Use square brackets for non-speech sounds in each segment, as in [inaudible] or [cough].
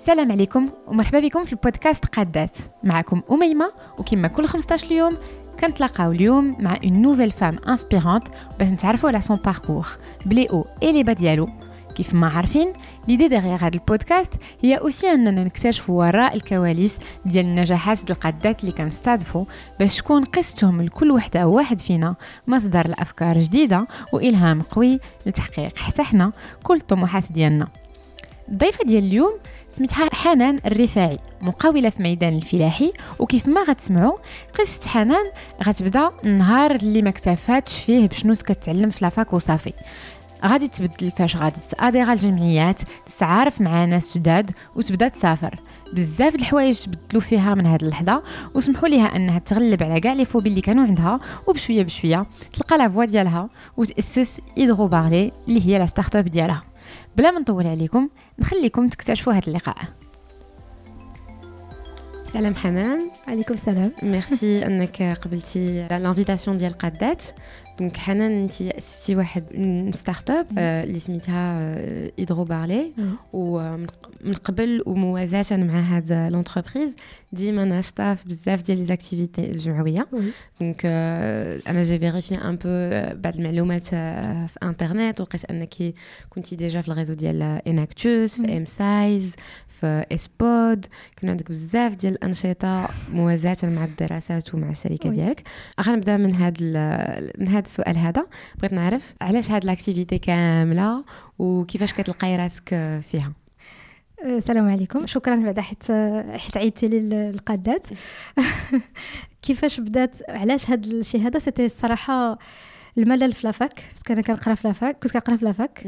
السلام عليكم ومرحبا بكم في البودكاست قادات. معكم أميمة وكما كل 15 يوم كنتلاقاو اليوم مع une nouvelle femme inspirante باش نتعرفوا على son parcours ب les hauts et les bas ديالو. كيف ما عارفين l'idée derrière هذا البودكاست هي aussi أننا نكتشفوا وراء الكواليس ديال النجاحات القادات اللي كنستضيفوا باش تكون قصتهم لكل وحدة وواحد فينا مصدر لأفكار جديدة وإلهام قوي لتحقيق حتى حنا كل الطموحات ديالنا. الضيفة ديال اليوم سميتها حنان الرفاعي مقاولة في ميدان الفلاحي. وكيف ما غتسمعوا قصة حنان غتبدأ النهار اللي ما اكتفاتش فيه بشنو كتعلم في la fac وصافي. غادي تبدل فاش غادي تادير الجمعيات تتعارف مع ناس جداد وتبدأ تسافر. بزاف د الحوايج تبدلوا فيها من هاد اللحظة. وسمحوا ليها أنها تغلب على كاع les phobies اللي كانوا عندها وبشوية بشوية تلقى la voie ديالها وتأسس Hydro Barley اللي هي la start-up ديالها. بلا ما نطول عليكم نخليكم تكتشفوا هذا اللقاء. سلام حنان عليكم السلام. ميرسي [laughs] أنك قبلتي l'invitation ديال قادات. donc حنان انت اسستي واحد start-up اللي سميتها Hydro Barley ومن قبل وموازاه مع هاد l'entreprise ديما ناشطه في بزاف ديال les activités الجمعويه donc أنا j'ai vérifié un peu بعض المعلومات في انترنت ولقيت أنك كنتي déjà في ال réseau ديال Enactus في ام سايز في اسبود كان عندك بزاف ديال الأنشطة موازاة مع الدراسات ومع الشركة ديالك. غنبدأ من هاد من هاد السؤال هذا. بغيت نعرف علاش هاد l'activité كاملة وكيفاش كتلقاي راسك فيها. السلام عليكم. شكرا بعدا حيت حيت عيدتي لي القادات. [laughs] كيفاش بدات؟ علاش هاد هذا؟ c'était الصراحه الملل في la fac parce que أنا كنقرا في la fac كنت كنقرا في la fac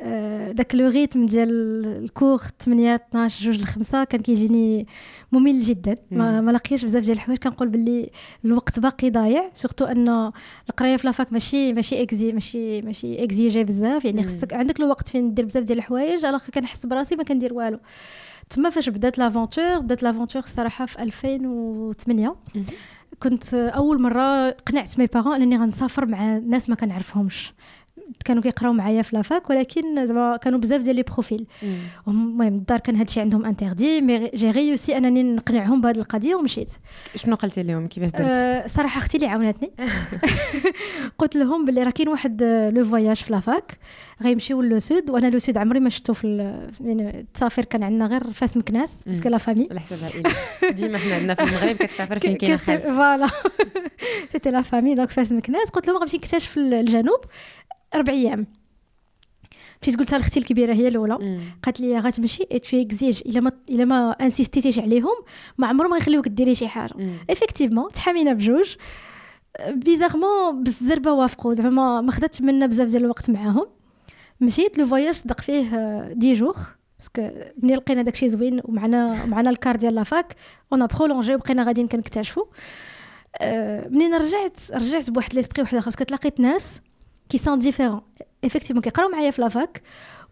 آه، داك le rythme ديال les cours 8 12 جوج لخمسة كان كيجيني ممل جدا. ما, ما لقيتش بزاف ديال الحوايج. كنقول باللي الوقت باقي ضايع surtout أن القراية في la fac ماشي ماشي exi ماشي ماشي اكزيجي بزاف. يعني خصك عندك الوقت فين دير بزاف ديال الحوايج alors كنحس براسي ما كندير والو. تما فاش بدات l'aventure بدات l'aventure الصراحه في 2008 كنت أول مرة قنعت mes parents انني غنسافر مع ناس ما كنعرفهمش. كانوا كيقراو معايا في la fac ولكن زعما كانوا بزاف ديال les profils. المهم الدار كان هادشي عندهم interdit mais j'ai réussi أنني نقنعهم بهذه القضية ومشيت. شنو قلتي لهم؟ كيفاش درتي؟ أه صراحة أختي اللي عاونتني. [laughs] قلت لهم باللي راه كاين واحد le voyage في la fac غيمشيو le sud وأنا le sud عمري ما شفتو في يعني التسافر كان عندنا غير فاس مكناس parce que la famille على حساب ديما حنا عندنا في المغرب كتسافر فين [laughs] كاين خالتك voilà c'était la famille donc فاس مكناس. قلت لهم غنمشي نكتشف الجنوب. أربع أيام. مشيت قلتها لاختي الكبيرة هي الأولى قالت لي غتمشي tu exiges إلا ما إلا ما insistيتيش عليهم ما عمرهم ما يخليوك ديري شي حاجة. effectivement تحامينا بجوج. bizarrement بالزربة وافقوا. زعما ما خداتش منا بزاف ديال الوقت معاهم. مشيت le voyage صدق فيه dix jours parce que ملي لقينا داكشي زوين ومعنا معنا الكار ديال la fac on prolongé وبقينا غاديين كنكتشفوا. منين رجعت رجعت بواحد l'esprit واحد اخر كتلاقيت ناس qui sont différents. effectivement كيقراو معايا في la fac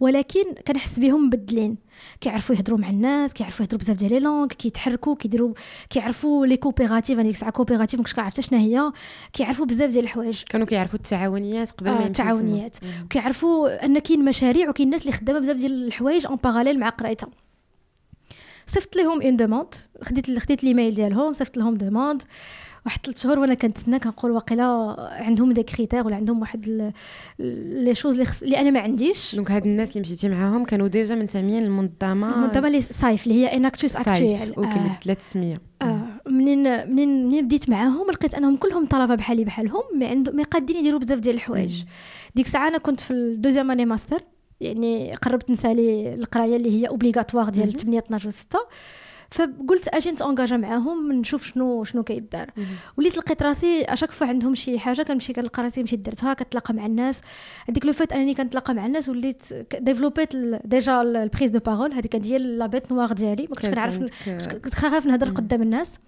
ولكن كنحس بهم مبدلين كيعرفوا يهضروا مع الناس كيعرفوا يهضروا بزاف ديال les langues كيتحركوا كيديروا كيعرفوا les coopératives هذيك الساعة coopérative مكنتش كنعرف شنو هي. كيعرفوا بزاف ديال الحوايج. كانوا كيعرفوا التعاونيات قبل آه ما التعاونيات. كيعرفوا أن كاين مشاريع وكاين الناس اللي خدامة بزاف ديال الحوايج en parallèle مع قرايتها. صيفط لهم une demande خديت خديت l'email ديالهم صيفط لهم demande واحد ثلاث شهور وأنا كنتسنى كنقول واقيلا عندهم des critères ولا عندهم واحد les choses اللي, خص... اللي أنا ما عنديش. donc هاد الناس اللي مشيتي معاهم كانوا déjà منتميين للمنظمة. المنظمة اللي صايف اللي هي Enactus actuelle okay آه. ثلاث سمية. آه. منين منين منين بديت معاهم لقيت أنهم كلهم طلبة بحالي بحالهم مي عندهم مي قادين يديروا بزاف ديال الحوايج. ديك الساعة أنا كنت في ال deuxième année master يعني قربت نسالي القراية اللي هي obligatoire ديال 8 12 و 6 فقلت أجي نت engageا معاهم نشوف شنو شنو كيدار. وليت لقيت راسي à chaque fois عندهم شي حاجة كنمشي كنلقى راسي مشيت درتها كتلاقى مع الناس. هذيك le fait أنني كنتلاقى مع الناس وليت développيت déjà la prise de parole. هذيك هي la bête noire ديالي. ما كنتش كنعرف كنت خايف نهضر قدام الناس.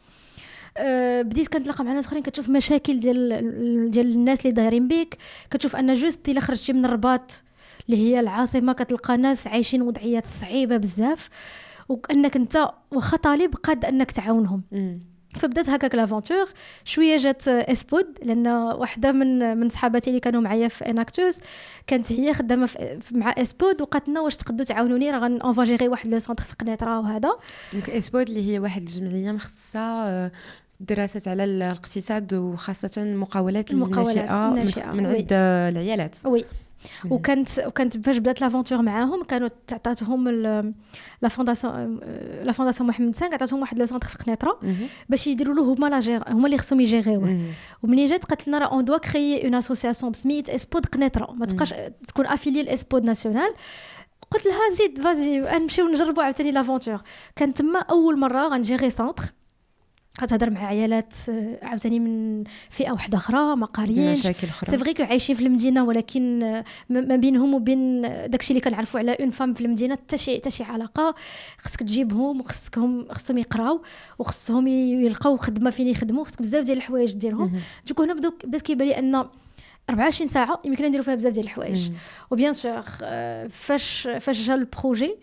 أه بديت كنتلاقى مع ناس أخرين كتشوف مشاكل ديال ديال الناس اللي دايرين بيك. كتشوف أن juste إلا خرجتي من الرباط اللي هي العاصمة كتلقى ناس عايشين وضعيات صعيبة بزاف. وانك انت واخا طالب قاد انك تعاونهم. فبدات هكاك l'aventure. شوية جات اسبود لأن واحدة من من صحاباتي اللي كانوا معايا في Enactus كانت هي خدامة مع اسبود وقالت لنا واش تقدروا تعاونوني؟ راه غنفا gérer واحد le centre في قنيطرة وهذا. donc اسبود اللي هي واحد الجمعية مختصة آه، دراسات على الاقتصاد وخاصة المقاولات الناشئة من عند العيالات. oui. وكانت وكانت فاش بدات l'aventure معاهم كانوا تعطاتهم la fondation la fondation محمد cinq عطاتهم واحد le centre في قنيطره باش يديروا له هما لا هما اللي خصهم يgérerيوه ومنين جات؟ قالت لنا راه on doit créer une association بسميت اسبود قنيطره ما تبقاش تكون affiliée الاسبود nationale قلت لها زيد vas-y نمشيو نجربوا عاوتاني l'aventure كان تما أول مرة غن gérer centre كتهضر مع عيالات آه، عاوتاني من فئة واحدة أخرى ما قاريينش مشاكل أخرى. c'est vrai عايشين في المدينة ولكن آه، ما بينهم وبين داكشي اللي كنعرفوا على une femme في المدينة حتى شي حتى شي علاقة. خصك تجيبهم وخصكم خصهم يقراو وخصهم يلقاو خدمة فين يخدموا خصك بزاف ديال الحوايج ديرهم. donc هنا بدات كيبان لي أن 24 ساعة يمكن نديروا فيها بزاف ديال الحوايج. و bien sûr آه، فاش فاش جا ال projet.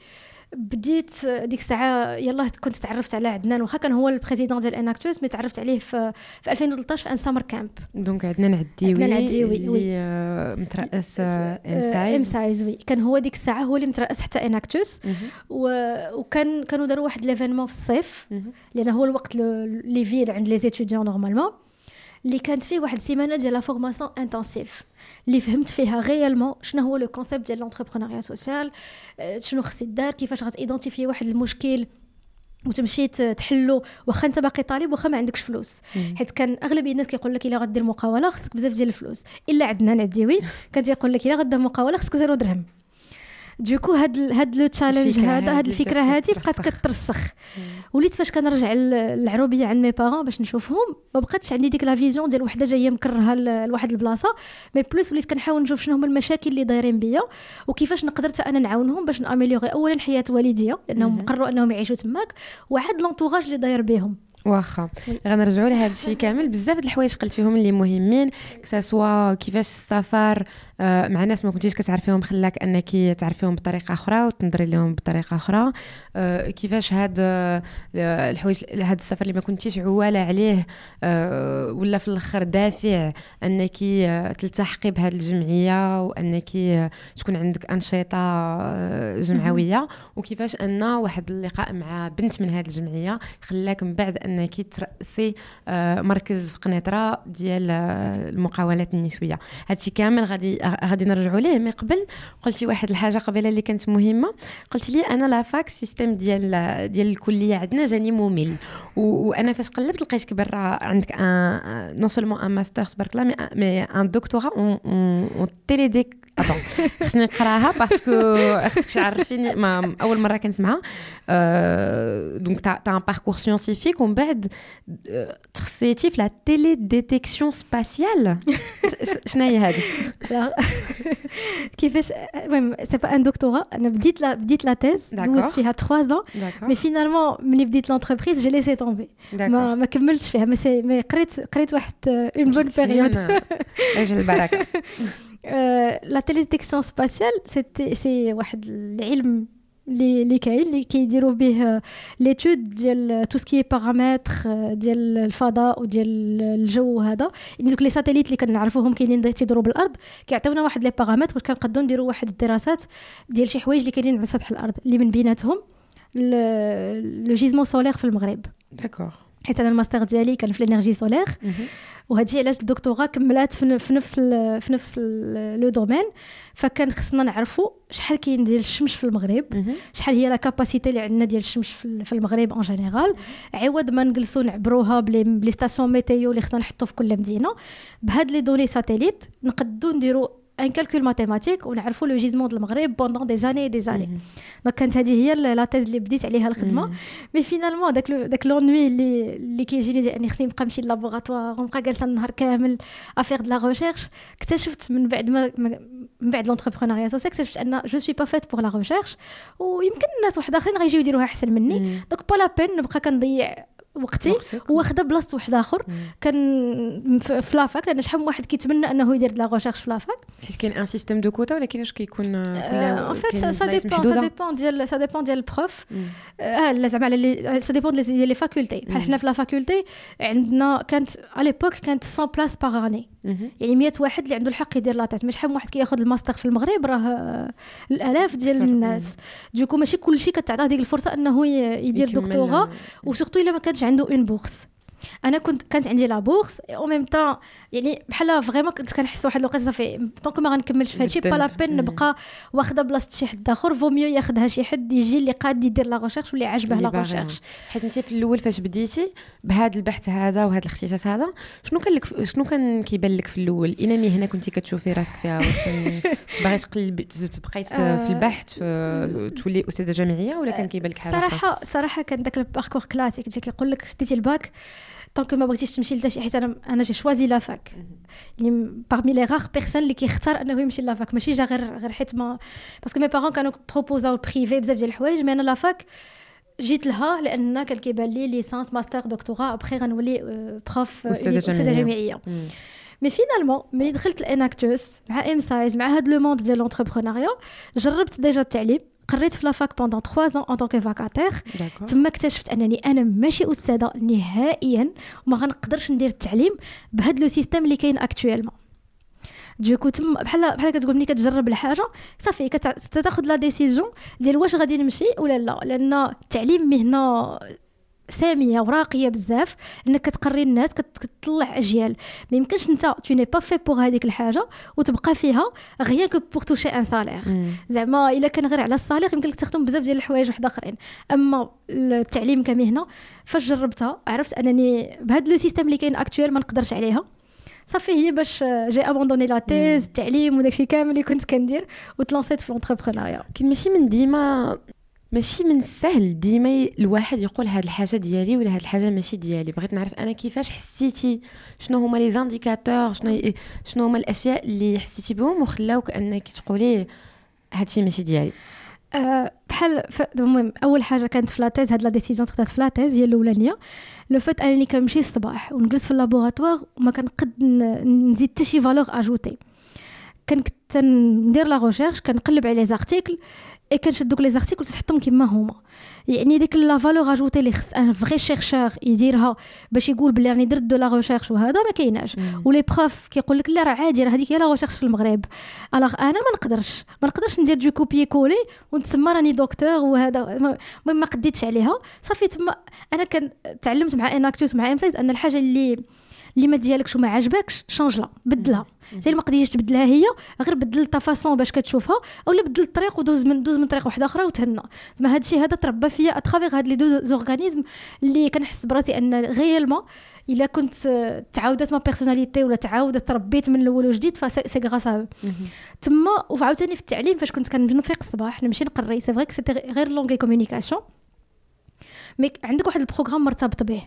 بديت ديك الساعة يلا كنت تعرفت على عدنان واخا كان هو ال président ديال Enactus mais تعرفت عليه في, في 2013 في un summer camp. donc عدنان عديوي عدنان عديوي اللي آه، مترأس MCISE. M CISE oui. كان هو ديك الساعة هو اللي مترأس حتى Enactus وكان كانوا داروا واحد l'événement في الصيف لأن هو الوقت اللي vide عند les étudiants normalement. اللي كانت فيه واحد السيمانة ديال la formation intensive اللي فهمت فيها réellement شنو هو le concept ديال l'entrepreneuriat social شنو خص يدار كيفاش غت identifier واحد المشكل وتمشي تحلو واخا انت باقي طالب واخا ما عندكش فلوس. حيت كان أغلب الناس كيقول لك إلا غدير مقاولة خصك بزاف ديال الفلوس. إلا عدنان عديوي [laughs] كان تيقول لك إلا غدير مقاولة خصك zéro درهم. donc هاد هاد le challenge هذا هاد الفكرة هادي بقات كترسخ. وليت فاش كنرجع للعروبية عند mes parents باش نشوفهم ما بقاتش عندي ديك la vision ديال وحدة جاية مكرهه لواحد البلاصة. mais plus وليت كنحاول نشوف شنو هما المشاكل اللي دايرين بيا وكيفاش نقدر أنا نعاونهم باش ن améliorer اولا حياة والديا لأنهم قرروا أنهم يعيشوا تماك وعاد l'entourage اللي داير بهم واخا. غنرجعوا لهذا الشيء كامل. بزاف د الحوايج قلتيهم اللي مهمين كسوا كيفاش السفر مع ناس ما كنتيش كتعرفيهم خلاك أنك تعرفيهم بطريقة أخرى وتنظري لهم بطريقة أخرى. آه، كيفاش هاد آه، الحوايج هاد السفر اللي ما كنتيش عواله عليه ولا في الأخر دافع أنك تلتحقي بهذه الجمعية وأنك تكون عندك أنشطة جمعوية؟ وكيفاش أن واحد اللقاء مع بنت من هذه الجمعية خلاك من بعد أنك ترأسي مركز في قنيطرة ديال المقاولات النسوية؟ هادشي كامل غادي غادي نرجعوا ليه؟ mais قبل قلتي واحد الحاجة قبيلة اللي كانت مهمة. قلت لي أنا la fac système ديال ديال الكلية عندنا جاني ممل. وأنا فاش قلبت لقيتك برا عندك un non seulement un master تبارك الله mais un دكتوراه en télédé... attends خصني نقراها parce que خصك تعرفيني ما أول مرة كنسمعها. donc t'as un parcours scientifique ومن بعد تخصصتي في la télédétection spatiale شنو هي هذه؟ كيفاش؟ المهم c'est pas un دكتوراه أنا بديت la بديت la thèse دوزت فيها 3 ans. mais finalement ملي بديت l'entreprise j'ai laissé tomber ما ما كملتش فيها. مي مي قريت قريت واحد une bonne période أجل البركه la télédétection spatiale c'est واحد العلم اللي اللي كاين اللي كيديروا به l'étude ديال tout ce qui paramètre ديال الفضاء وديال الجو هذا يعني دوك les satellites اللي كنعرفوهم كاينين تيدوروا بالارض كيعطيونا واحد les paramètres كنقدروا نديروا واحد الدراسات ديال شي حوايج اللي كاينين على سطح الأرض اللي من بيناتهم le gisement solaire في المغرب d'accord حيت أنا الماستر ديالي كان في ال énergie solaire. وهادشي علاش الدكتوراه كملات في نفس ال في نفس le domaine. فكان خصنا نعرفوا شحال كاين ديال الشمس في المغرب. شحال هي la capacité اللي عندنا ديال الشمس في المغرب en général عوض ما نجلسوا نعبروها ب les ب les stations météo اللي خصنا نحطو في كل مدينة. بهاد les données satellites نقدو نديرو un calcul mathématique ونعرفوا le gisement ديال المغرب pendant des années des années donc كانت هذه هي la thèse اللي بديت عليها الخدمه mais finalement داك داك l'ennui اللي اللي كيجيني ديال اني خصني نبقى نمشي ل laboratoire ونبقى جالسه النهار كامل à faire de la recherche اكتشفت من بعد ما من بعد l'entrepreneuriat social اكتشفت ان je suis pas faite pour la recherche ويمكن الناس واحد اخرين غيجيو يديروها احسن مني donc pas la peine نبقى كنضيع وقتي واخده بلاصة واحد آخر. كان في la fac لأن شحال من واحد كيتمنى أنه يدير la recherche في la fac. حيت كاين un système de quota ولا كيفاش كيكون en fait ça dépend ça dépend ديال ça dépend ديال ال prof. لا زعما على ça dépend ديال les facultés بحال حنا في la faculté عندنا كانت على l'époque كانت 100 places par année يعني 100 واحد اللي عنده الحق يدير la thèse ماشي شحال واحد كياخذ الماستر في المغرب راه الآلاف ديال الناس. donc ماشي كلشي كتعطى ديك الفرصة أنه يدير دكتوراه و surtout إلا ما كانش عنده une bourse أنا كنت كانت عندي la bourse en même temps يعني بحال vraiment كنت كنحس واحد الوقت صافي donc ما غنكملش في هادشي pas la peine نبقى واخدة بلاصة شي حد آخر. vaut mieux ياخذها شي حد يجي اللي قاد يدير la recherche واللي عاجبه la recherche حيت انت في الأول فاش بديتي بهذا البحث هذا وهذا الاختصاص هذا شنو كان لك شنو كان كيبان لك في الأول؟ اين مهنه كنتي كتشوفي راسك فيها [laughs] باغي تقلب تبقاي في البحث في تولي أستاذة جامعية ولا كان كيبان لك حاجة صراحة صراحة كان داك ال parcours classique كيقول لك شديتي ال bac donc ما بغيتيش تمشي لتا شي حيت أنا أنا j'ai choisi la fac يعني parmi les rares personnes اللي كيختار انه يمشي la fac ماشي جا غير غير حيت ما parce que mes parents كانوا بروبوزاو privé بزاف ديال الحوايج mais أنا la fac جيت لها لأن كان كيبان لي licence master دكتوراه ابخي غنولي prof استاذه جامعيه mais finalement ملي دخلت ل Enactus مع MCISE مع هاد le monde ديال l'entrepreneuriat جربت déjà التعليم قريت في la fac pendant 3 ans en tant que vacataire. تما اكتشفت أنني أنا ماشي أستاذة نهائيا وما غنقدرش ندير التعليم بهذا le système اللي كاين actuellement donc تما بحال بحال كتقول ملي كتجرب الحاجة صافي كتاخذ la décision ديال واش غادي نمشي ولا لا. لأن التعليم مهنة سامية وراقية بزاف إنك كتقري الناس كتطلع أجيال. ما يمكنش أنت تو ني با في بوغ هذيك الحاجة وتبقى فيها rien que pour toucher un salaire زعما إلا كان غير على ال salaire يمكن لك تخدم بزاف ديال الحوايج واحد آخرين. أما التعليم كمهنة فاش جربتها عرفت أنني بهذا le système اللي كاين actuel ما نقدرش عليها. صافي هي باش جي abandonner la thèse التعليم وداكشي كامل اللي كنت كندير وتلانسيت في l'entrepreneuriat كاين ماشي من ديما ماشي من السهل. ديما الواحد يقول هاد الحاجة ديالي ولا هاد الحاجة ماشي ديالي. بغيت نعرف أنا كيفاش حسيتي؟ شنو هما les indicateurs؟ شنو شنو هما الأشياء اللي حسيتي بهم وخلاوك انك تقولي هادشي ماشي ديالي؟ أه بحال المهم أول حاجة كانت في la thèse هاد la décision تخدات في la thèse هي الأولانية. le fait أنني كنمشي الصباح ونجلس في ال laboratoire وما كنقد نزيد حتى شي valeur ajoutée كنت ندير la recherche كنقلب على les articles et كنشد دوك les articles تحطهم كيما هما. يعني ديك la valeur ajoutée اللي خص un vrai chercheur يديرها باش يقول بلي راني درت de la recherche وهذا ما كايناش. و les profs كيقول لك لا راه عادي راه هذيك هي la recherche في المغرب. alors أنا ما نقدرش ما نقدرش ندير du copier-coller ونتسمى راني دكتور وهذا المهم ما قديتش عليها. صافي تما أنا كان تعلمت مع Enactus مع même أن الحاجة اللي اللي ما ديالكش وما عجبكش change-la بدلها. إلا ما قديتيش تبدلها هي غير بدل façon باش كتشوفها أولا بدل الطريق ودوز من دوز من طريق واحدة أخرى وتهنى. زعما هادشي هذا تربى فيا à travers هاد les deux organismes اللي كنحس براسي أن réellement إلا كنت تعاودت ma personnalité ولا تعاودت تربيت من الأول وجديد في c'est grâce تما وعاوتاني في التعليم فاش كنت كنفيق الصباح نمشي نقري c'est vrai c'était غير langue et communication mais عندك واحد ال programme مرتبط به.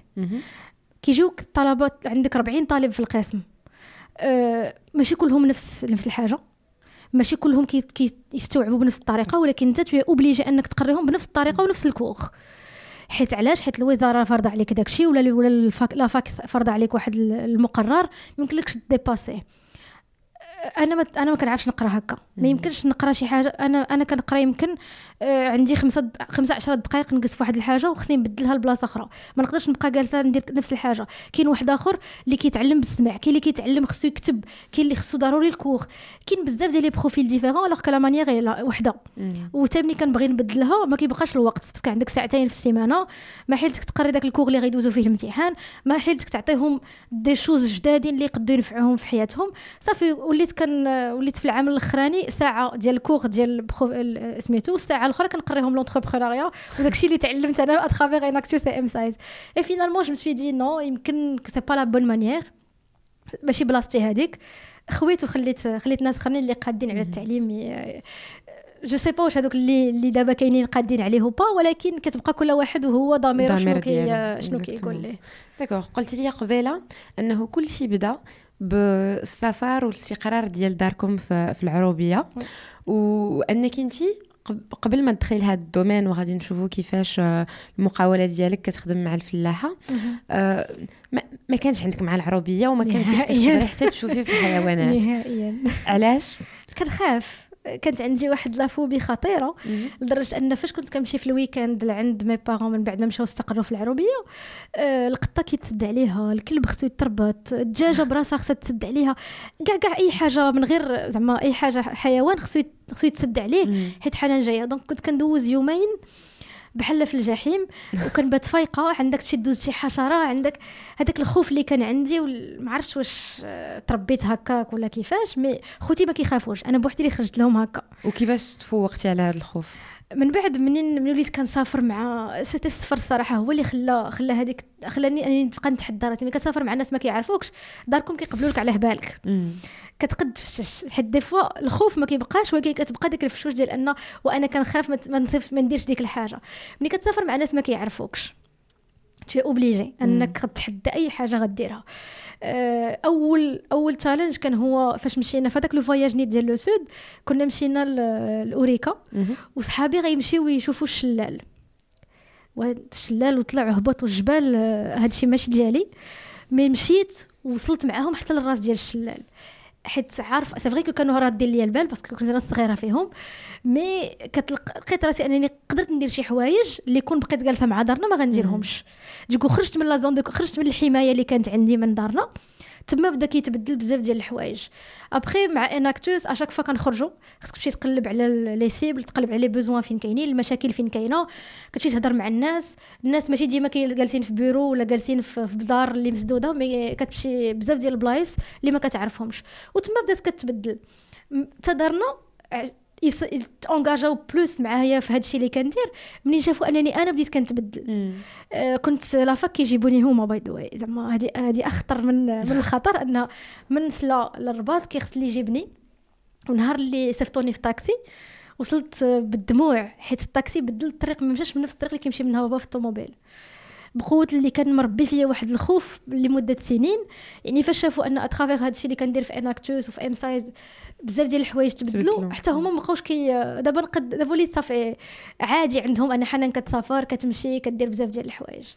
كيجيوك طلبات عندك 40 طالب في القسم. أه ماشي كلهم نفس نفس الحاجة. ماشي كلهم كي كيستوعبوا بنفس الطريقة ولكن انت t'es obligé انك تقريهم بنفس الطريقة ونفس الكوغ. حيت علاش؟ حيت الوزارة فرض عليك داكشي ولا ولا ال fac la fac فرض عليك واحد المقرر يمكنلكش dépasser. أنا ما أنا ما كنعرفش نقرأ هكا. ما يمكنش نقرأ شي حاجة. أنا أنا كنقرأ يمكن عندي خمسة خمسة عشرة دقائق نقص في واحد الحاجة وخصني نبدلها لبلاصة أخرى. ما نقدرش نبقى جالسة ندير نفس الحاجة. كاين واحد آخر اللي كيتعلم بالسمع كاين اللي كيتعلم خصو يكتب كاين اللي خصو ضروري ال cours. كاين بزاف ديال les profils différents alors كلا manière وحدة. وتا ملي كنبغي نبدلها ما كيبقاش الوقت parce que عندك ساعتين في السيمانة ما حيلتك تقري داك ال cours اللي غيدوزو فيه الامتحان ما حيلتك تعطيهم des choses جدادين اللي يقدروا ينفعوهم في حياتهم. صافي وليت كان وليت في العام الأخراني ساعة ديال ال cours ديال سميتو الأخرى كنقريهم l'entrepreneuriat. وداكشي اللي تعلمت أنا à travers Enactus et MCISE et finalement je me suis dit non يمكن c'est pas la bonne manière ماشي بلاصتي هذيك. خويت وخليت خليت ناس آخرين اللي قادين على التعليم je sais pas واش هذوك اللي اللي دابا كاينين قادين عليه bah ولكن كتبقى كل واحد وهو ضميره شنو كي شنو كيقول ليه. d'accord قلت لي قبيلة أنه كل شيء بدا بالسفر والاستقرار ديال داركم في العروبية. وأنك انت قبل ما تدخل هذا ال domaine وغادي نشوفوا كيفاش آه، المقاولة ديالك كتخدم مع الفلاحة. آه ما, ما كانش عندك مع العروبية وما كنتيش كتقدري حتى تشوفي في الحيوانات. [laughs] نهائيا. علاش؟ كنخاف. كانت عندي واحد la phobie خطيرة لدرجة أن فاش كنت كنمشي في ال week-end لعند mes parents من بعد ما مشاو استقروا في العروبية آه القطة كيتسد عليها الكلب خصو يتربط الدجاجة براسها خصها تسد عليها كاع كاع أي حاجة من غير زعما أي حاجة حيوان خصو خصو يتسد عليه حيت حنان جاية. donc كنت كندوز يومين بحال في الجحيم وكنبات فايقه عندك شي دوز شي حشرة عندك هذاك الخوف اللي كان عندي ما عرفتش واش تربيت هكاك ولا كيفاش mais خوتي ما كيخافوش أنا بوحدي اللي خرجت لهم هكا. وكيفاش تفوقتي على هذا الخوف؟ من بعد منين من وليت كنسافر مع c'était السفر الصراحه هو اللي خلى خلى هذيك خلاني انني نبقى نتحدى راسي ملي كتسافر مع الناس ما كيعرفوكش داركم كيقبلوا لك على بالك كتقد تفشش. حيت des fois الخوف ما كيبقاش ولكن كتبقى ديك الفشوش ديال ان وأنا كنخاف ما نصيفش ما نديرش ديك الحاجة. ملي كتسافر مع ناس ما كيعرفوكش t'es obligé أنك تحدى أي حاجة غديرها. اول أول challenge كان هو فاش مشينا في هذاك le voyage نيت ديال le sud كنا مشينا لأوريكا. وصحابي غيمشيو يشوفوا الشلال. والشلال وطلع هبطوا الجبال آه، هادشي ماشي ديالي. mais مشيت وصلت معاهم حتى للراس ديال الشلال. حيت عارف c'est vrai كانوا رادين ليا البال parce que كنت أنا صغيرة فيهم mais لقيت راسي أنني قدرت ندير شي حوايج اللي كون بقيت جالسة مع دارنا ما غنديرهمش. donc خرجت من la zone خرجت من الحماية اللي كانت عندي من دارنا. تما بدا كيتبدل بزاف ديال الحوايج. après مع Enactus à chaque fois كنخرجوا خصك تمشي تقلب على les cibles تقلب على les besoins فين كاينين المشاكل فين كاينة كتمشي تهضر مع الناس. الناس ماشي ديما جالسين في بيرو ولا جالسين في دار اللي مسدودة mais كتمشي بزاف ديال البلايص اللي ما كتعرفهمش. وتما بدات كتبدل. تا دارنا تونگاجاو plus معايا في هادشي اللي كندير. منين شافوا أنني أنا بديت كنتبدل. آه كنت la fac كيجيبوني هما by the way زعما هادي هادي أخطر من من الخطر أن من سلا للرباط كيخص لي يجيبني. ونهار اللي صيفطوني في طاكسي وصلت بالدموع. حيت الطاكسي بدل الطريق ما مشاش من نفس الطريق اللي كيمشي منها بابا في الطوموبيل. بقوة اللي كان مربي فيا واحد الخوف لمدة سنين. يعني فاش شافوا أن à travers هذا الشيء اللي كندير في Enactus وفي MCISE بزاف ديال الحوايج تبدلوا حتى هما ما بقاوش كي دابا نقد دابا وليت صافي عادي عندهم ان حنان كتسافر كتمشي كدير بزاف ديال الحوايج.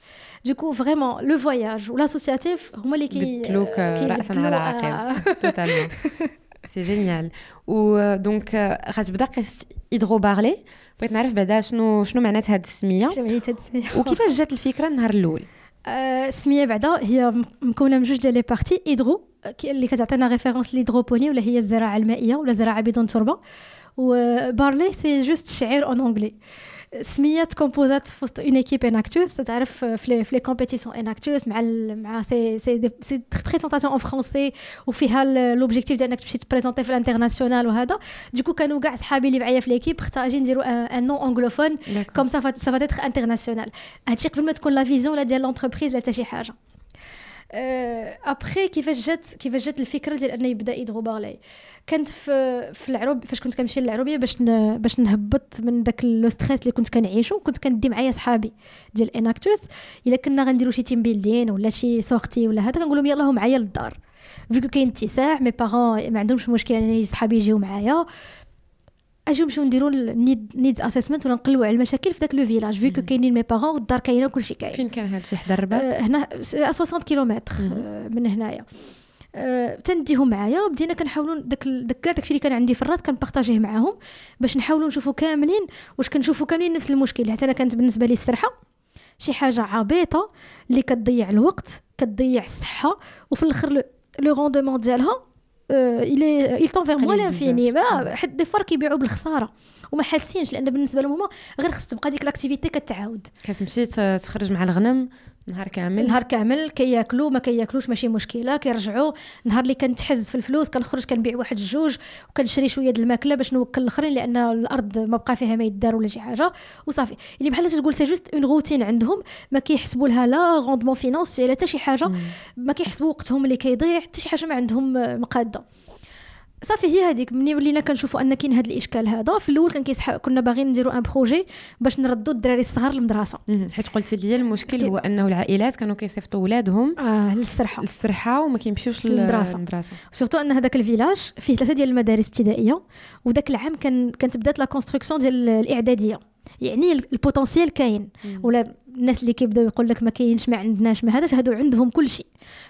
donc vraiment le voyage و l'associatif هما اللي كي بدلوك راسا على عقب totalement c'est génial و donc غتبدا قصه ايدرو بارلي بغيت نعرف بعدا شنو شنو معنات هاد السمية. شنو معنات هاد السمية؟ وكيفاش جات الفكرة النهار الأول؟ السميه بعدا هي مكونه من جوج ديال les parties ايدرو اللي كتعطينا référence l'hydroponie ولا هي الزراعه المائيه ولا زراعه بدون تربه و barley c'est juste شعير en anglais سميات composées في وسط une équipe Enactus تعرف في les compétitions Enactus مع مع c'est c'est c'est présentation en français وفيها l'objectif ديال انك تمشي تبريزونتي في ال international وهذا donc كانوا كاع صحابي اللي معايا في l'équipe أجي نديرو un nom anglophone comme ça ça va être international هادشي قبل ما تكون la vision لا ديال l'entreprise لا حتى شي حاجة. ابخي كيفاش جات كيفاش جات الفكرة ديال انه يبدا هيدرو barley كانت في في العروب فاش كنت كنمشي للعروبيه باش. باش نهبط من داك le stress اللي كنت كنعيشو كنت كندي معايا صحابي ديال Enactus الا كنا غنديرو شي team building ولا شي sortie ولا هذا كنقول لهم يلاه معايا للدار vu que كاين اتساع mes parents ما عندهمش مشكل ان صحابي يجيو معايا اجيو نمشيو نديرو need needs assessment ولا نقلبوا على المشاكل في داك le village vu que كاينين mes parents والدار كاينة وكلشي كاين. فين كان هادشي حدا الرباط؟ آه هنا 60 كيلومتر آه من هنايا. أه تنديهم معايا. بدينا كنحاولوا داك داك كاع داكشي اللي كان عندي في الرات كنبارطاجيه معاهم باش نحاولوا نشوفوا كاملين واش كنشوفوا كاملين نفس المشكل. حتى أنا كانت بالنسبة لي السرحة شي حاجة عبيطة اللي كتضيع الوقت كتضيع الصحة وفي الآخر le rendement ديالها إلى il tend vers moi l'infini des fois كيبيعوا بالخسارة. وما حاسينش لأن بالنسبة لهم هما غير خص تبقى ديك l'activité كتعاود. كتمشي تخرج مع الغنم نهار كامل. نهار كامل كياكلوا ما كياكلوش ماشي مشكلة كيرجعوا نهار اللي كنتحز في الفلوس كنخرج كنبيع واحد الجوج وكنشري شوية د الماكلة باش نوكل الآخرين لأن الأرض ما بقى فيها ما يدار ولا شي حاجة. وصافي. اللي بحال تقول c'est juste une routine عندهم. ما كيحسبوا لها لا rendement financier لا حتى شي حاجة. ما كيحسبوا وقتهم اللي كيضيع حتى شي حاجة ما عندهم مقادة. صافي هي هذيك. ملي ولينا كنشوفوا أن كاين هذا الإشكال هذا. في الأول كان كيسح كنا باغيين نديروا un projet باش نردوا الدراري الصغار للمدرسة. حيت قلتي لي المشكل هو أنه العائلات كانوا كيصيفطوا ولادهم آه للسرحة. للسرحة وما كيمشيوش للمدرسة. المدرسة surtout أن هذاك الفيلاج فيه ثلاثة ديال المدارس ابتدائية وذاك العام كان كانت بدات la construction ديال الإعدادية. يعني ال potentiel كاين. ولا الناس اللي كيبداو يقول لك ما كاينش ما عندناش ما هذاش هادو عندهم كل شيء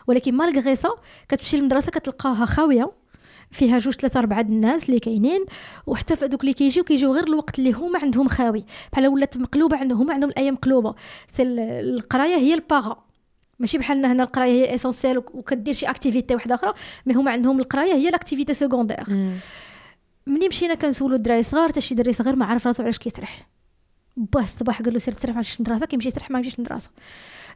ولكن malgré ça كتمشي للمدرسة كتلقاها خاوية. فيها جوج ثلاثة أربعة الناس اللي كاينين وحتى في هذوك اللي كيجيو كيجيو غير الوقت اللي هما عندهم خاوي. بحال ولات مقلوبة عندهم هما عندهم الأيام مقلوبة. القراية هي الباغا. ماشي بحالنا هنا القراية هي essentielle وكدير شي activité واحدة أخرى mais هما عندهم القراية هي l'activité secondaire ملي مشينا كنسولو الدراري صغار حتى شي دري صغير ما عارف راسو علاش كيسرح. باه الصباح قال له سير تسرح ما تمشيش للمدرسه كيمشي يسرح ما يمشيش للمدرسه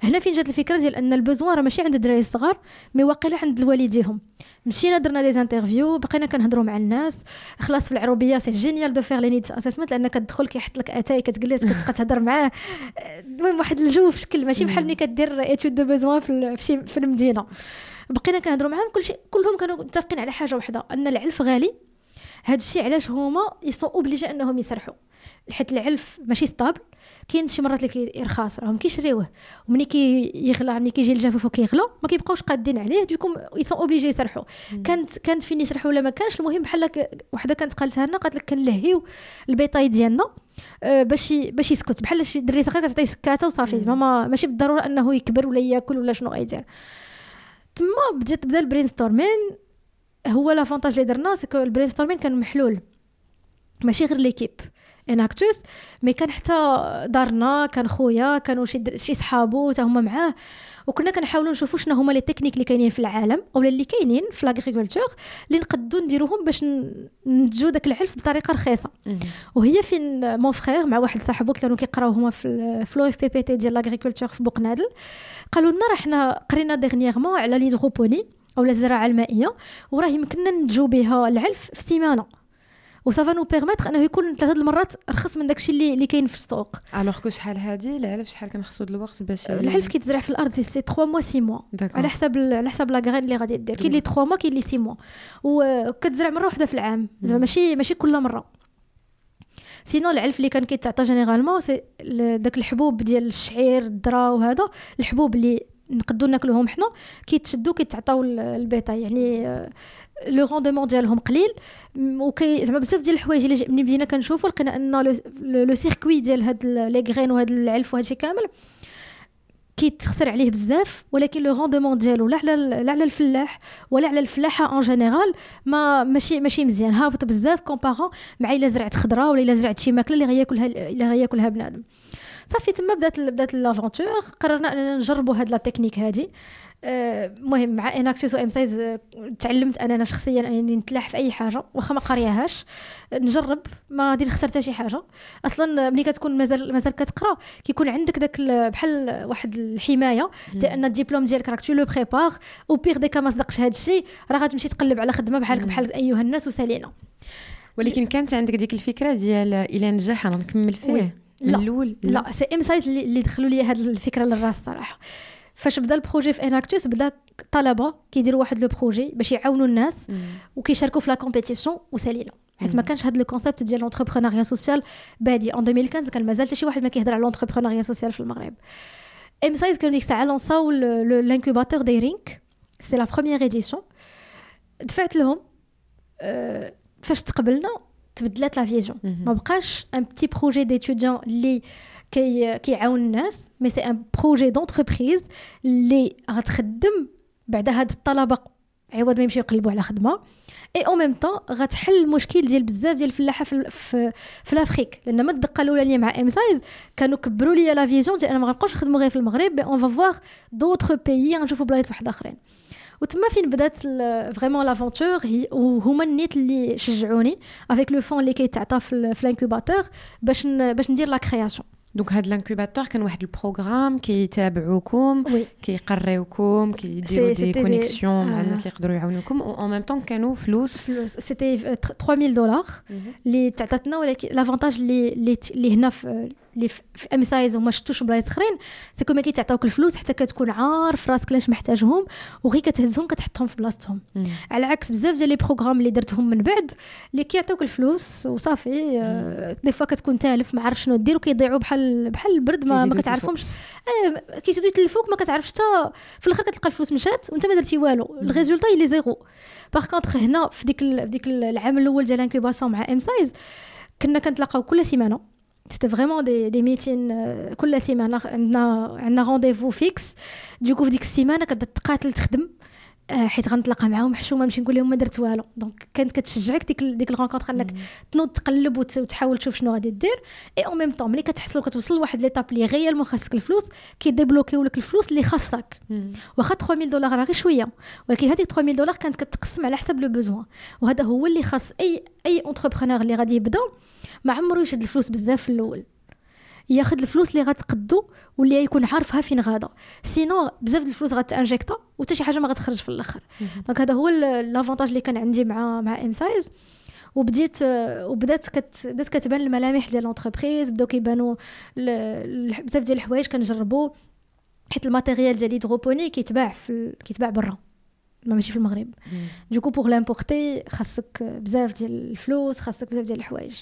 هنا فين جات الفكرة ديال أن ال besoin راه ماشي عند الدراري الصغار mais واقيلا عند الوالديهم. مشينا درنا des interviews بقينا كنهضروا مع الناس. خلاص في العروبية c'est génial de faire les needs assessment لأن كتدخل كيحط لك أتاي كتجلس كتبقى تهضر معاه. المهم واحد الجو في شكل ماشي بحال ملي كدير étude de besoin في في, في المدينة. بقينا كنهضروا معاهم كلشي كلهم كانوا متفقين على حاجة واحدة أن العلف غالي. هذا الشيء علاش هما ils sont obligés أنهم يسرحوا. حيت العلف ماشي stable كاين شي مرات اللي كيرخص راهم كيشريوه. ومني كيغلى ملي كيجي الجفاف وكيغلى ما كيبقاوش قادين عليه donc ils sont obligés يسرحوا. كانت كانت فين يسرحوا ولا ما كانش المهم بحال وحده كانت قالتها لنا قالت لك كنلهيو البيطاي ديالنا أه باش باش يسكت. بحال شي دري صغير كتعطيه سكاتة وصافي ما ماشي بالضرورة أنه يكبر ولا ياكل ولا شنو غيدير. تما بدات بدا ال brainstorming هو l'avantage اللي درنا c'est que ال brainstorming كان محلول. ماشي غير l'équipe Enactus mais كان حتى دارنا كان خويا كانوا شي شي صحابو حتى هما معاه وكنا كنحاولوا نشوفوا شنو هما les techniques اللي كاينين في العالم أو اللي كاينين في l'agriculture اللي نقدو نديروهم باش ننتجو داك العلف بطريقه رخيصه وهي فين mon frère مع واحد صاحبو كانوا كيقراو هما في فلو OFPPT ديال l'agriculture في بوقنادل قالوا لنا راه حنا قرينا dernièrement على l'hydroponie أو الزراعه المائيه وراه يمكننا ننتجو بها العلف في سيمانه و ça va nous permettre انه يكون ثلاثة المرات رخص من داكشي اللي اللي كاين في السوق alors que شحال هادي العلف شحال كنخصو الوقت باش العلف كيتزرع في الأرض سي 3 موا 6 موا على حسب على حسب la graine اللي غادي دير كاين اللي 3 موا كاين اللي 6 موا وكتزرع مره واحدة في العام زعما ماشي ماشي كل مره سينو العلف اللي كان كيتعطى généralement c'est داك الحبوب ديال الشعير الذره وهذا الحبوب اللي نقدو ناكلوهم حنا كيتشدو كيتعطاو البيطه يعني le rendement ديالهم قليل. وكي زعما بزاف ديال الحوايج اللي ملي بدينا كنشوفوا لقينا أن le circuit ديال هاد les graines وهاد العلف وهادشي كامل كيتخسر عليه بزاف ولكن le rendement ديالو لا على لا على الفلاح ولا على الفلاحة en général ما ماشي ماشي مزيان. هابط بزاف comparant مع إلا زرعت خضرة ولا إلا زرعت شي ماكلة اللي غياكلها اللي غياكلها بنادم. صافي تما بدات بدات l'aventure قررنا أننا نجربوا هاد la technique هادي. المهم مع Enactus MCISE تعلمت أنا شخصيا اني نتلاح في أي حاجة واخا ما قارياهاش نجرب ما غادي نخسر حتى شي حاجة. أصلا ملي كتكون مازال مازال كتقرأ كيكون عندك داك بحال واحد الحماية ديال أن الدبلوم ديالك راك tu le prépares au pire des cas ما صدقش هذا الشيء راه غتمشي تقلب على خدمة بحالك بحال أيها الناس وسالينا ولكن كانت عندك ديك الفكرة ديال إلى نجح نكمل فيه؟ لا. الأول؟ لا, لا. c'est MCISE اللي دخلوا لي هذه الفكرة للراس صراحة. فاش بدا ال projet في Enactus بدا طلبة كيديروا واحد les projets باش يعاونوا الناس وكيشاركوا في la compétition وسالينا حيت ما كانش هذا le concept ديال l'entrepreneuriat social بعدا. en 2015 كان مازال حتى شي واحد ما كيهضر على l'entrepreneuriat social في المغرب. MCISE كانوا ديك الساعة لونساو l'incubateur Dare Inc c'est la première édition دفعت لهم أه فاش تقبلنا تبدلات la vision ما بقاش un petit projet d'étudiants اللي كي كيعاون الناس. mais c'est un projet d'entreprise اللي غتخدم بعد هاد الطلبة عوض ما يمشيو يقلبوا على خدمة. اي أو ميم طون غتحل المشكل ديال بزاف ديال الفلاحة في في, في l'Afrique لأن ما الدقة الاولانيه مع MCISE كانوا كبروا لي la vision ديال أنا ما غنبقاوش نخدموا غير في المغرب mais on va voir d'autres pays غنشوفوا بلايص واحد أخرين. وتما فين بدات vraiment l'aventure وهما النيت اللي شجعوني avec le fonds اللي كيتعطى في ال incubateur باش باش ندير la création donc هاد l'incubateur كان واحد ال programme كيتابعوكم كيقريوكم كيديروا des connexions مع الناس اللي يقدروا يعاونوكم. و en même temps كانوا فلوس. فلوس. c'était 3000 دولار اللي تعطاتنا ولكن l'avantage اللي اللي هنا في اللي في MCISE وما شفتوش بلايص أخرين c'est que ما كيتعطاوك الفلوس حتى كتكون عارف راسك لاش محتاجهم وغير كتهزهم كتحطهم في بلاصتهم. على عكس بزاف ديال les programmes اللي درتهم من بعد اللي كيعطيوك الفلوس وصافي آه des fois كتكون تالف ما عارف شنو دير وكيضيعوا بحال بحال البرد ما, ما كتعرفهمش. آه كيزيدوا يتلفوك ما كتعرفش حتى في الآخر كتلقى الفلوس مشات وانت ما درتي والو. ال résultat اللي zéro. par contre هنا في ديك في ديك العام الأول ديال incubation مع MCISE كنا كنتلاقاو كل سيمانة. c'était vraiment des des meetings كل سيمانة عندنا عندنا rendez-vous fixe donc في ديك السيمانة كتقاتل تخدم. آه، حيت غنتلاقى معاهم حشومه نمشي نقول لهم ما درت والو. donc كانت كتشجعك ديك ديك ال rencontre انك تنوض تقلب وتحاول تشوف شنو غادي دير. اي أو ميم طون ملي كتحصل كتوصل لواحد l'étape اللي réellement خاصك الفلوس كيديبلوكيو لك الفلوس اللي خاصك. واخا 3000 دولار راه غير شوية ولكن هذيك 3000 دولار كانت كتقسم على حسب le besoin وهذا هو اللي خاص أي أي entrepreneur اللي غادي يبدأ ما عمرو يشد الفلوس بزاف في الأول. ياخذ الفلوس اللي غتقدو واللي يكون عارفها فين غادا. sinon بزاف الفلوس غتانجيكتا وحتى شي حاجة ما غتخرج في الأخر. donc هذا هو l'avantage اللي كان عندي مع مع MCISE وبديت وبدات كت بدات كتبان الملامح ديال l'entreprise بداو كيبانوا بزاف ديال الحوايج كنجربوا حيت ال matériel ديال l'hydroponie كيتباع في كيتباع برا. ما ماشي في المغرب. donc pour l'importer خاصك بزاف ديال الفلوس خاصك بزاف ديال الحوايج.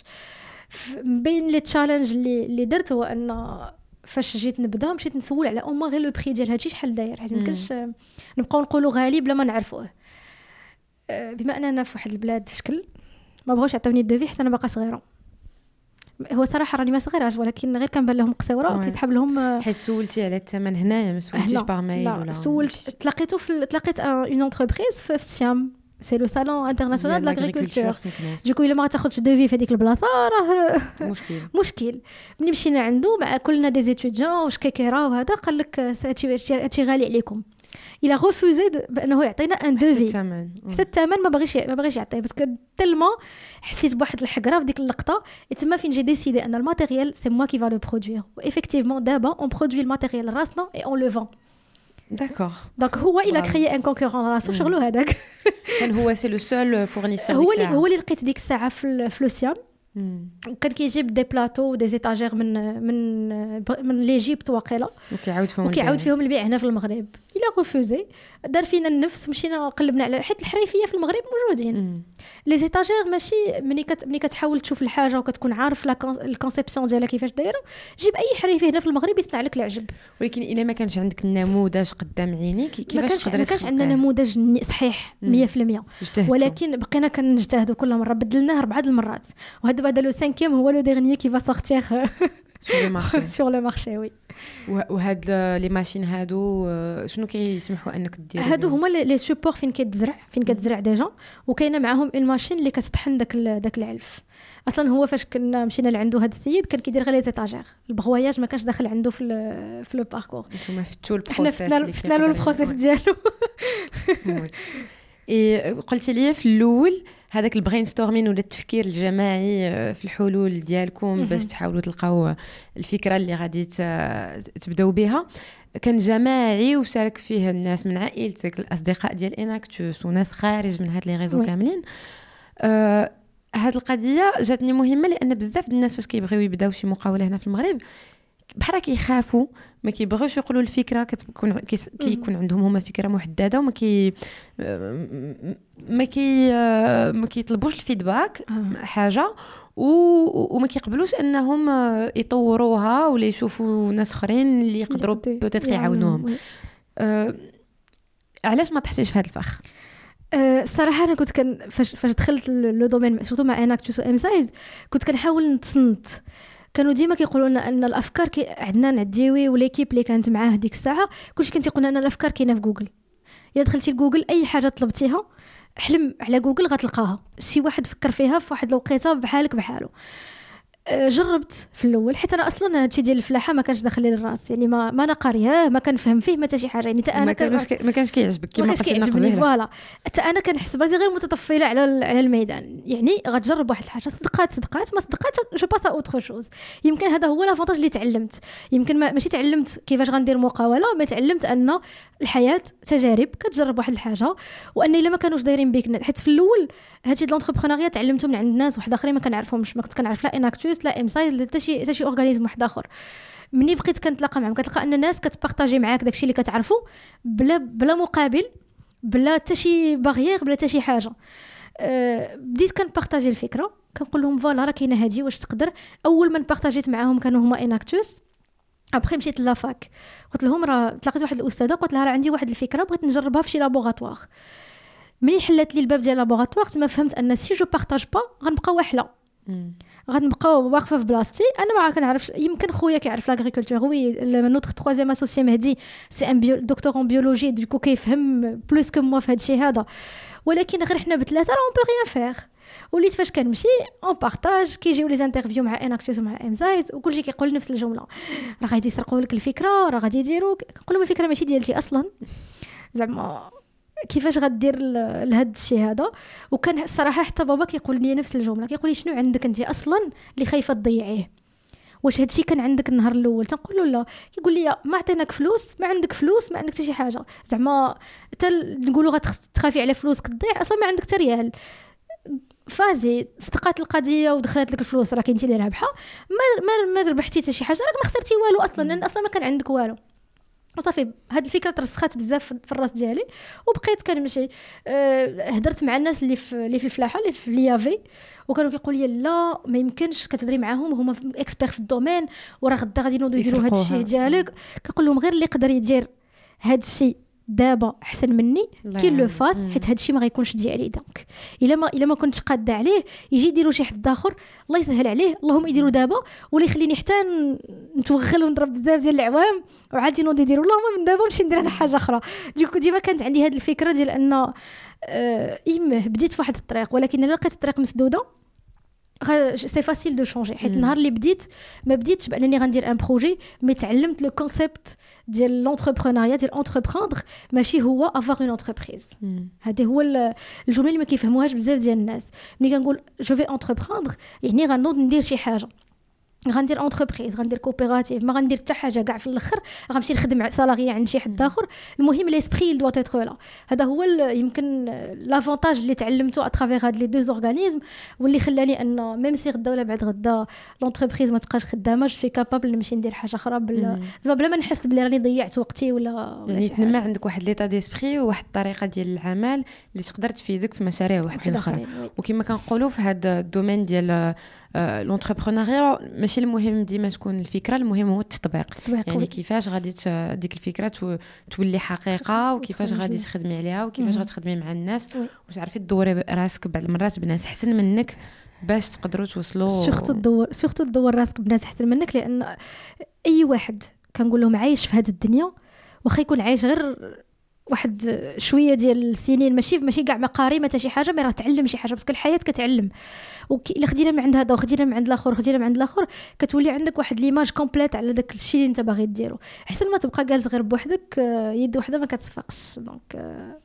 بين les challenges اللي اللي درت هو أن فاش جيت نبدأ مشيت نسول على au moins غير le prix ديال هادشي شحال داير؟ حيت ميمكنش نبقاو نقولوا غالي بلا ما نعرفوه. أه، بما أننا في واحد البلاد في شكل ما بغاوش يعطيوني ال devis حتى أنا باقا صغيرة. هو صراحة راني ما صغيراش ولكن غير كنبان لهم قصيره وكيتحب لهم أه، حيت سولتي على الثمن هنايا ما سولتيش par mail ولا سولت تلاقيتو في تلاقيت une entreprise في ال SIAM c'est le salon international l'agriculture donc الا ما تاخذش devis في هذيك البلاصه راه مشكل مشكل ملي مشينا عنده مع كلنا des étudiants وشكيكيرا وهذا قال لك هادشي غالي عليكم il a refusé بانه يعطينا un devis حتى الثمن حتى الثمن ما باغيش ما باغيش يعطيه parce que tellement حسيت بواحد الحقره في ديك اللقطه تما فين j'ai décidé أن ال matériel c'est moi qui va le produire و effectivement دابا on produit ال matériel راسنا et on le vend d'accord donc هو il a créé un concurrent راسو شغلو هذاك كان هو c'est le seul fournisseur هو اللي هو اللي لقيت ديك الساعة في le SIAM كان كيجيب des plateaux و des étagères من من من l'Égypte واقيلا وكيعاود فيهم وكيعاود فيهم البيع هنا في المغرب il a refusé دار فينا النفس مشينا قلبنا على حيت الحريفية في المغرب موجودين. les étagères ماشي ملي كت ملي كتحاول تشوف الحاجة وكتكون عارف ال conception ديالها كيفاش دايرة. جيب أي حريفي هنا في المغرب يصنع لك العجب. ولكن إلا ما كانش عندك النموذج قدام عينيك كيفاش تقدري ما كانش عندنا نموذج صحيح 100% ولكن بقينا كنجتهدوا كل مرة. بدلناه أربعة المرات. وهذا هذا le cinquième هو le dernier qui va sortir sur le marché sur le marché oui وهاد les machines هادو شنو كيسمحوا انك دير هادو هما les supports فين كتزرع فين كتزرع déjà وكاينه معاهم une machine اللي كتطحن داك داك العلف أصلا هو فاش كنا مشينا لعندو هاد السيد كان كيدير غير les étagères ال broyage ما كانش داخل عنده في في لو باركور نتوما فتو ال process حنا فتنا فتنا له ال process ديالو اي قلتي لي في الأول هذاك ال brainstorming ولا التفكير الجماعي آه، في الحلول ديالكم باش تحاولوا تلقاو الفكرة اللي غادي تبداو بها. كان جماعي وشارك فيه الناس من عائلتك الأصدقاء ديال Enactus وناس خارج من هاد les réseaux كاملين. آه هاد القضية جاتني مهمة لأن بزاف الناس فاش كيبغيو يبداو شي مقاولة هنا في المغرب بحال كيخافوا ما كيبغيوش يقولوا الفكرة كتكون كيكون عندهم هما فكرة محددة وما كي ما كي ما كيطلبوش ال feedback آه. حاجة وما كيقبلوش أنهم يطوروها ولا يشوفوا ناس أخرين اللي يقدروا peut-être يعاونوهم. أه علاش ما طحتيش في هذا الفخ؟ الصراحه أنا كنت كان فاش فاش دخلت le domaine surtout مع Enactus MCISE كنت كنحاول نتصنت كانوا ديما كيقولوا لنا أن الأفكار كي عندنا نعديوي و l'équipe اللي كانت معاه ديك الساعة كلشي كان تيقول لنا الأفكار كاينة في جوجل. إلا دخلتي لجوجل أي حاجة طلبتيها حلم على جوجل غتلقاها. شي واحد فكر فيها في واحد الوقيتة بحالك بحاله. جربت في الأول حيت أنا أصلا هادشي ديال الفلاحة ما كانش داخل لي الرأس يعني ما ما أنا قارية ما كنفهم فيه ما حتى شي حاجة يعني أنا ما كانش ما كانش كيعجبك كيما ما كانش كيعجبني voilà. حتى أنا كنحس براسي غير متطفلة على على الميدان يعني غتجرب واحد الحاجة صدقات صدقات ما صدقات je passe autre chose. يمكن هذا هو l'avantage اللي تعلمت. يمكن ما ماشي تعلمت كيفاش غندير مقاولة ما تعلمت أن الحياة تجارب كتجرب واحد الحاجة وان إلا ما كانوش دايرين بيك حيت في الأول هادشي د l'entrepreneuriat تعلمته من عند ناس واحد آخرين ما كنعرفهمش ما كنت كنعرف لا Enactus Enactus لا MCISE حتى شي حتى شي organisme واحد آخر. مني بقيت كنتلاقى معاهم كتلقى أن الناس كتبارطاجي معاك داكشي اللي كتعرفو بلا بلا مقابل بلا حتى شي باغيير بلا حتى شي حاجة. أه بديت كنبارطاجي الفكرة كنقول لهم voilà راه كاينة هادي واش تقدر؟ أول ما بارطاجيت معاهم كانوا هما Enactus. ابخي مشيت la fac قلت لهم راه تلاقيت واحد الأستاذة قلت لها راه عندي واحد الفكرة بغيت نجربها في شي laboratoire ملي حلات لي الباب ديال laboratoire تما فهمت أن si je partage pas غنبقى واحله غنبقاو واقفة في بلاصتي. أنا ما كنعرفش يمكن خويا كيعرف l'agriculture et notre troisième associé مهدي c'est un bio docteur en biologie du coup كيفهم plus que moi في هادشي هذا. ولكن غير حنا بثلاثة راه on peut rien faire وليت فاش كنمشي on partage كيجيو les interviews مع Enactus ومع MCISE وكلشي كيقول نفس الجملة. راه غادي يسرقوا لك الفكرة راه غادي يديروا كنقول لهم الفكرة ماشي ديالتي أصلا. زعما كيفاش غدير لهاد الشيء هذا. وكان الصراحه حتى بابا كيقول لي نفس الجملة كيقول لي شنو عندك انت أصلا اللي خايفة تضيعيه؟ واش هادشي كان عندك النهار الأول؟ تنقول له لا. كيقول لي ما عطيناك فلوس ما عندك فلوس ما عندك حتى شي حاجة. زعما حتى نقولوا غتخافي على فلوسك تضيع أصلا ما عندك حتى ريال. فازي صدقات القضية ودخلت لك الفلوس راك انت اللي رابحة. ما ما, ما ربحتي حتى شي حاجة راك ما خسرتي والو أصلا لأن أصلا ما كان عندك والو. وصافي هاد الفكرة ترسخات بزاف في الراس ديالي وبقيت كنمشي أه هدرت مع الناس اللي في اللي في الفلاحة اللي في ليافي وكانوا كيقولوا لي لا ما يمكنش كتهضري معاهم هما experts في ال domaine وراه غدا غادي ينوضوا يديروا هاد الشيء ديالك. كنقول لهم غير اللي يقدر يدير هاد الشيء دابا أحسن مني qu'il le fasse حيت هادشي ما غيكونش ديالي. donc إلا ما إلا ما كنتش قاده عليه يجي يديروا شي حد آخر الله يسهل عليه. اللهم يديروا دابا ولا يخليني حتى نتوغل ونضرب بزاف ديال العوام. وعاد ينوض يديروا اللهم من دابا نمشي ندير أنا حاجة أخرى. du coup ديما كانت عندي هاد الفكرة ديال أن آه بديت في واحد الطريق ولكن إلا لقيت الطريق مسدودة c'est facile de changer حيت النهار اللي بديت ما بديتش بانني غندير un projet mais تعلمت le concept ديال l'entrepreneuriat ديال entreprendre ماشي هو avoir une entreprise هذه هو الجمله اللي ما كيفهموهاش بزاف ديال الناس ملي كنقول je vais entreprendre يعني غنوض ندير شي حاجة غندير entreprise غندير coopérative ما غندير حتى حاجة كاع في الأخر غنمشي نخدم salarié عند شي حد آخر. المهم l'esprit doit être là هذا هو يمكن l'avantage اللي تعلمته à travers هاد les deux organismes واللي خلاني أن même si غدا ولا بعد غدا l'entreprise ما تبقاش خدامة je suis capable نمشي ندير حاجة أخرى بلا زعما بلا ما نحس بلي راني ضيعت وقتي ولا يعني تنمى عندك واحد l'état d'esprit وواحد الطريقة ديال العمل اللي تقدر تفيدك في مشاريع واحد أخرى. وكما كنقولوا في هذا ال domaine ديال l'entrepreneuriat. ماشي المهم ديما تكون الفكرة المهم هو التطبيق. يعني كيفاش غادي ديك الفكرة تولي حقيقة وكيفاش غادي تخدمي عليها وكيفاش غتخدمي مع الناس. وتعرفي تدوري راسك بعض المرات بناس أحسن منك باش تقدروا توصلوا. surtout تدور surtout تدور راسك بناس أحسن منك لأن أي واحد كنقول لهم عايش في هذه الدنيا واخا يكون عايش غير واحد شوية ديال السنين ماشي ماشي كاع مقاري ما شي حاجة mais راه تعلم شي حاجة parce que الحياة كتعلم. إلا خدينا من عند هذا وخدينا من عند الآخر وخدينا من عند الآخر كتولي عندك واحد l'image complète على داك الشيء اللي انت باغي ديرو. احسن ما تبقى جالس غير بوحدك آه، يد وحدة ما كتصفقش donc آه.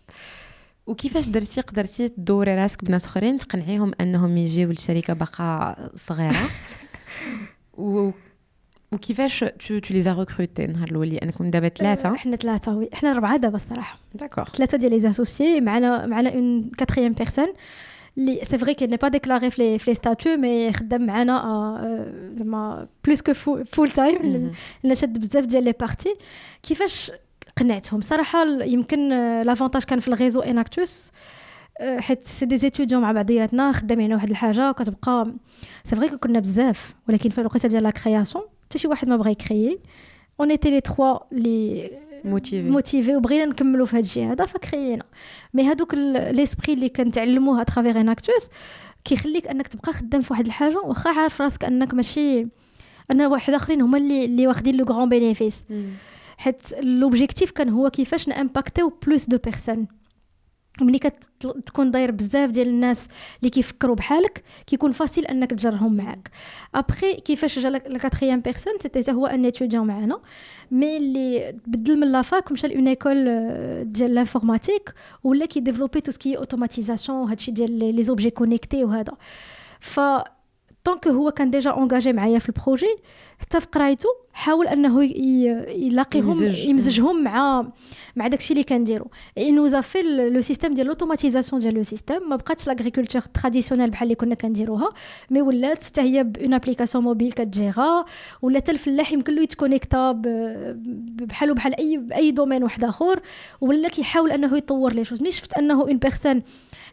وكيفاش درتي؟ قدرتي تدوري راسك بناس أخرين تقنعيهم أنهم يجيو للشركه باقا صغيرة؟ [laughs] و وكيفاش tu tu les as recrutés النهار الأول أنكم دابا ثلاثة؟ إحنا ثلاثة oui إحنا اربعه دابا الصراحة. d'accord ثلاثة ديال les associés معنا معنا une quatrième personne c'est vrai qu'il n'est pas déclaré في في les statuts mais خدام معنا زعما plus que full time لأن شد بزاف ديال les parties كيفاش قنعتهم؟ صراحة يمكن l'avantage كان في ال réseau Enactus حيت c'est des étudiants مع بعضياتنا خدامين على واحد الحاجة وكتبقى c'est vrai كنا بزاف ولكن في الوقيته ديال la création حتى شي واحد ما بغى يكريي on était les trois les motivés motivés وبغينا نكملوا في هذا الشيء هذا فكريينا mais هذوك l'esprit اللي كنتعلموه à travers Enactus كيخليك انك تبقى خدام في واحد الحاجة واخا عارف راسك انك ماشي ان واحد اخرين هما اللي اللي واخدين le grand bénéfice حيت l'objectif كان هو كيفاش نامباكتيو plus de personnes ملي كتكون داير بزاف ديال الناس اللي كيفكروا بحالك كيكون facile أنك تجرهم معاك. ابخي كيفاش جا la quatrième personne c'était هو un étudiant معانا. mais اللي بدل من la fac مشى ل une école ديال l'informatique ولا كي développer tout ce qui automatisation وهادشي ديال les objets connectés وهذا. ف donc هو كان déjà engagé معايا في ال projet حتى في قرايته حاول أنه يلاقيهم يمزجهم مع مع داكشي اللي كنديرو et nous a في le système ديال l'automatisation ديال le système ما بقاتش l'agriculture traditionnelle بحال اللي كنا كنديروها mais ولات حتى هي bon application mobile كت gérer ولا حتى الفلاح يمكن له يت connecter بحالو بحال أي أي domaine واحد آخر ولا كيحاول أنه يطور les choses mais شفت أنه une personne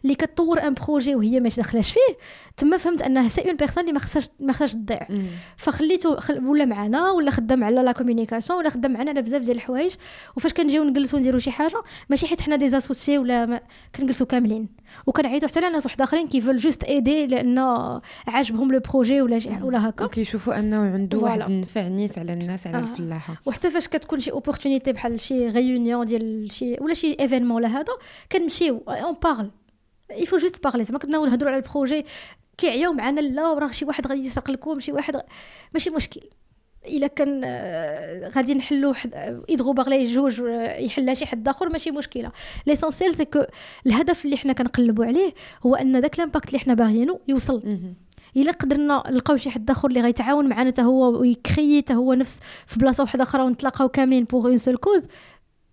اللي كتطور un projet وهي ما داخلاش فيه تما فهمت انها c'est une personne اللي ما خصهاش ما خصهاش تضيع. فخليته ولا معنا ولا خدام على la communication ولا خدام معنا على بزاف ديال الحوايج. وفاش كنجيو نجلسوا نديروا شي حاجة ماشي حيت حنا des associés ولا كنجلسوا كاملين. وكنعيطوا حتى لناس واحد اخرين كي veulent juste aider لأن عاجبهم le projet ولا شي ولا هكا. وكيشوفوا انه عنده واحد النفع نيت على الناس على آه. الفلاحه وحتى فاش كتكون شي opportunité بحال شي réunion ديال شي ولا شي événement ولا هذا كنمشيو on parle il faut juste parler زعما كنا نهضروا على ال projet كيعياو معنا لا راه شي واحد غادي يسرق لكم شي واحد غ... ماشي مشكل. إلا كان آه، غادي نحلو Hydro Barley جوج آه، يحلها شي حد آخر ماشي مشكلة. l'essentiel c'est que الهدف اللي حنا كنقلبوا عليه هو أن داك l'impact اللي حنا باغيينو يوصل. إلا قدرنا نلقاو شي حد آخر اللي غيتعاون معنا حتى هو ويكري حتى هو نفس في بلاصة واحدة أخرى ونتلاقاو كاملين pour une seule cause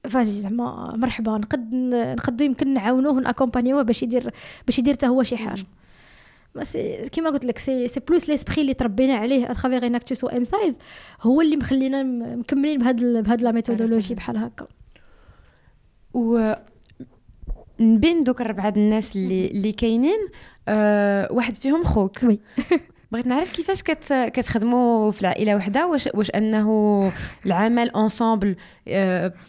vas-y زعما مرحبا نقد نقدو يمكن نعاونوه ون accompagner وه باش يدير باش يدير حتى هو شي حاجة. كيما قلت لك c'est c'est plus l'esprit اللي تربينا عليه à travers Enactus و MCISE هو اللي مخلينا مكملين بهاد بهاد la méthodologie بحال هكا. و بين دوك الربعة الناس اللي اللي كاينين أه واحد فيهم خوك. oui. [laughs] بغيت نعرف كيفاش كت كتخدموا في العائلة وحدة واش واش أنه العمل ensemble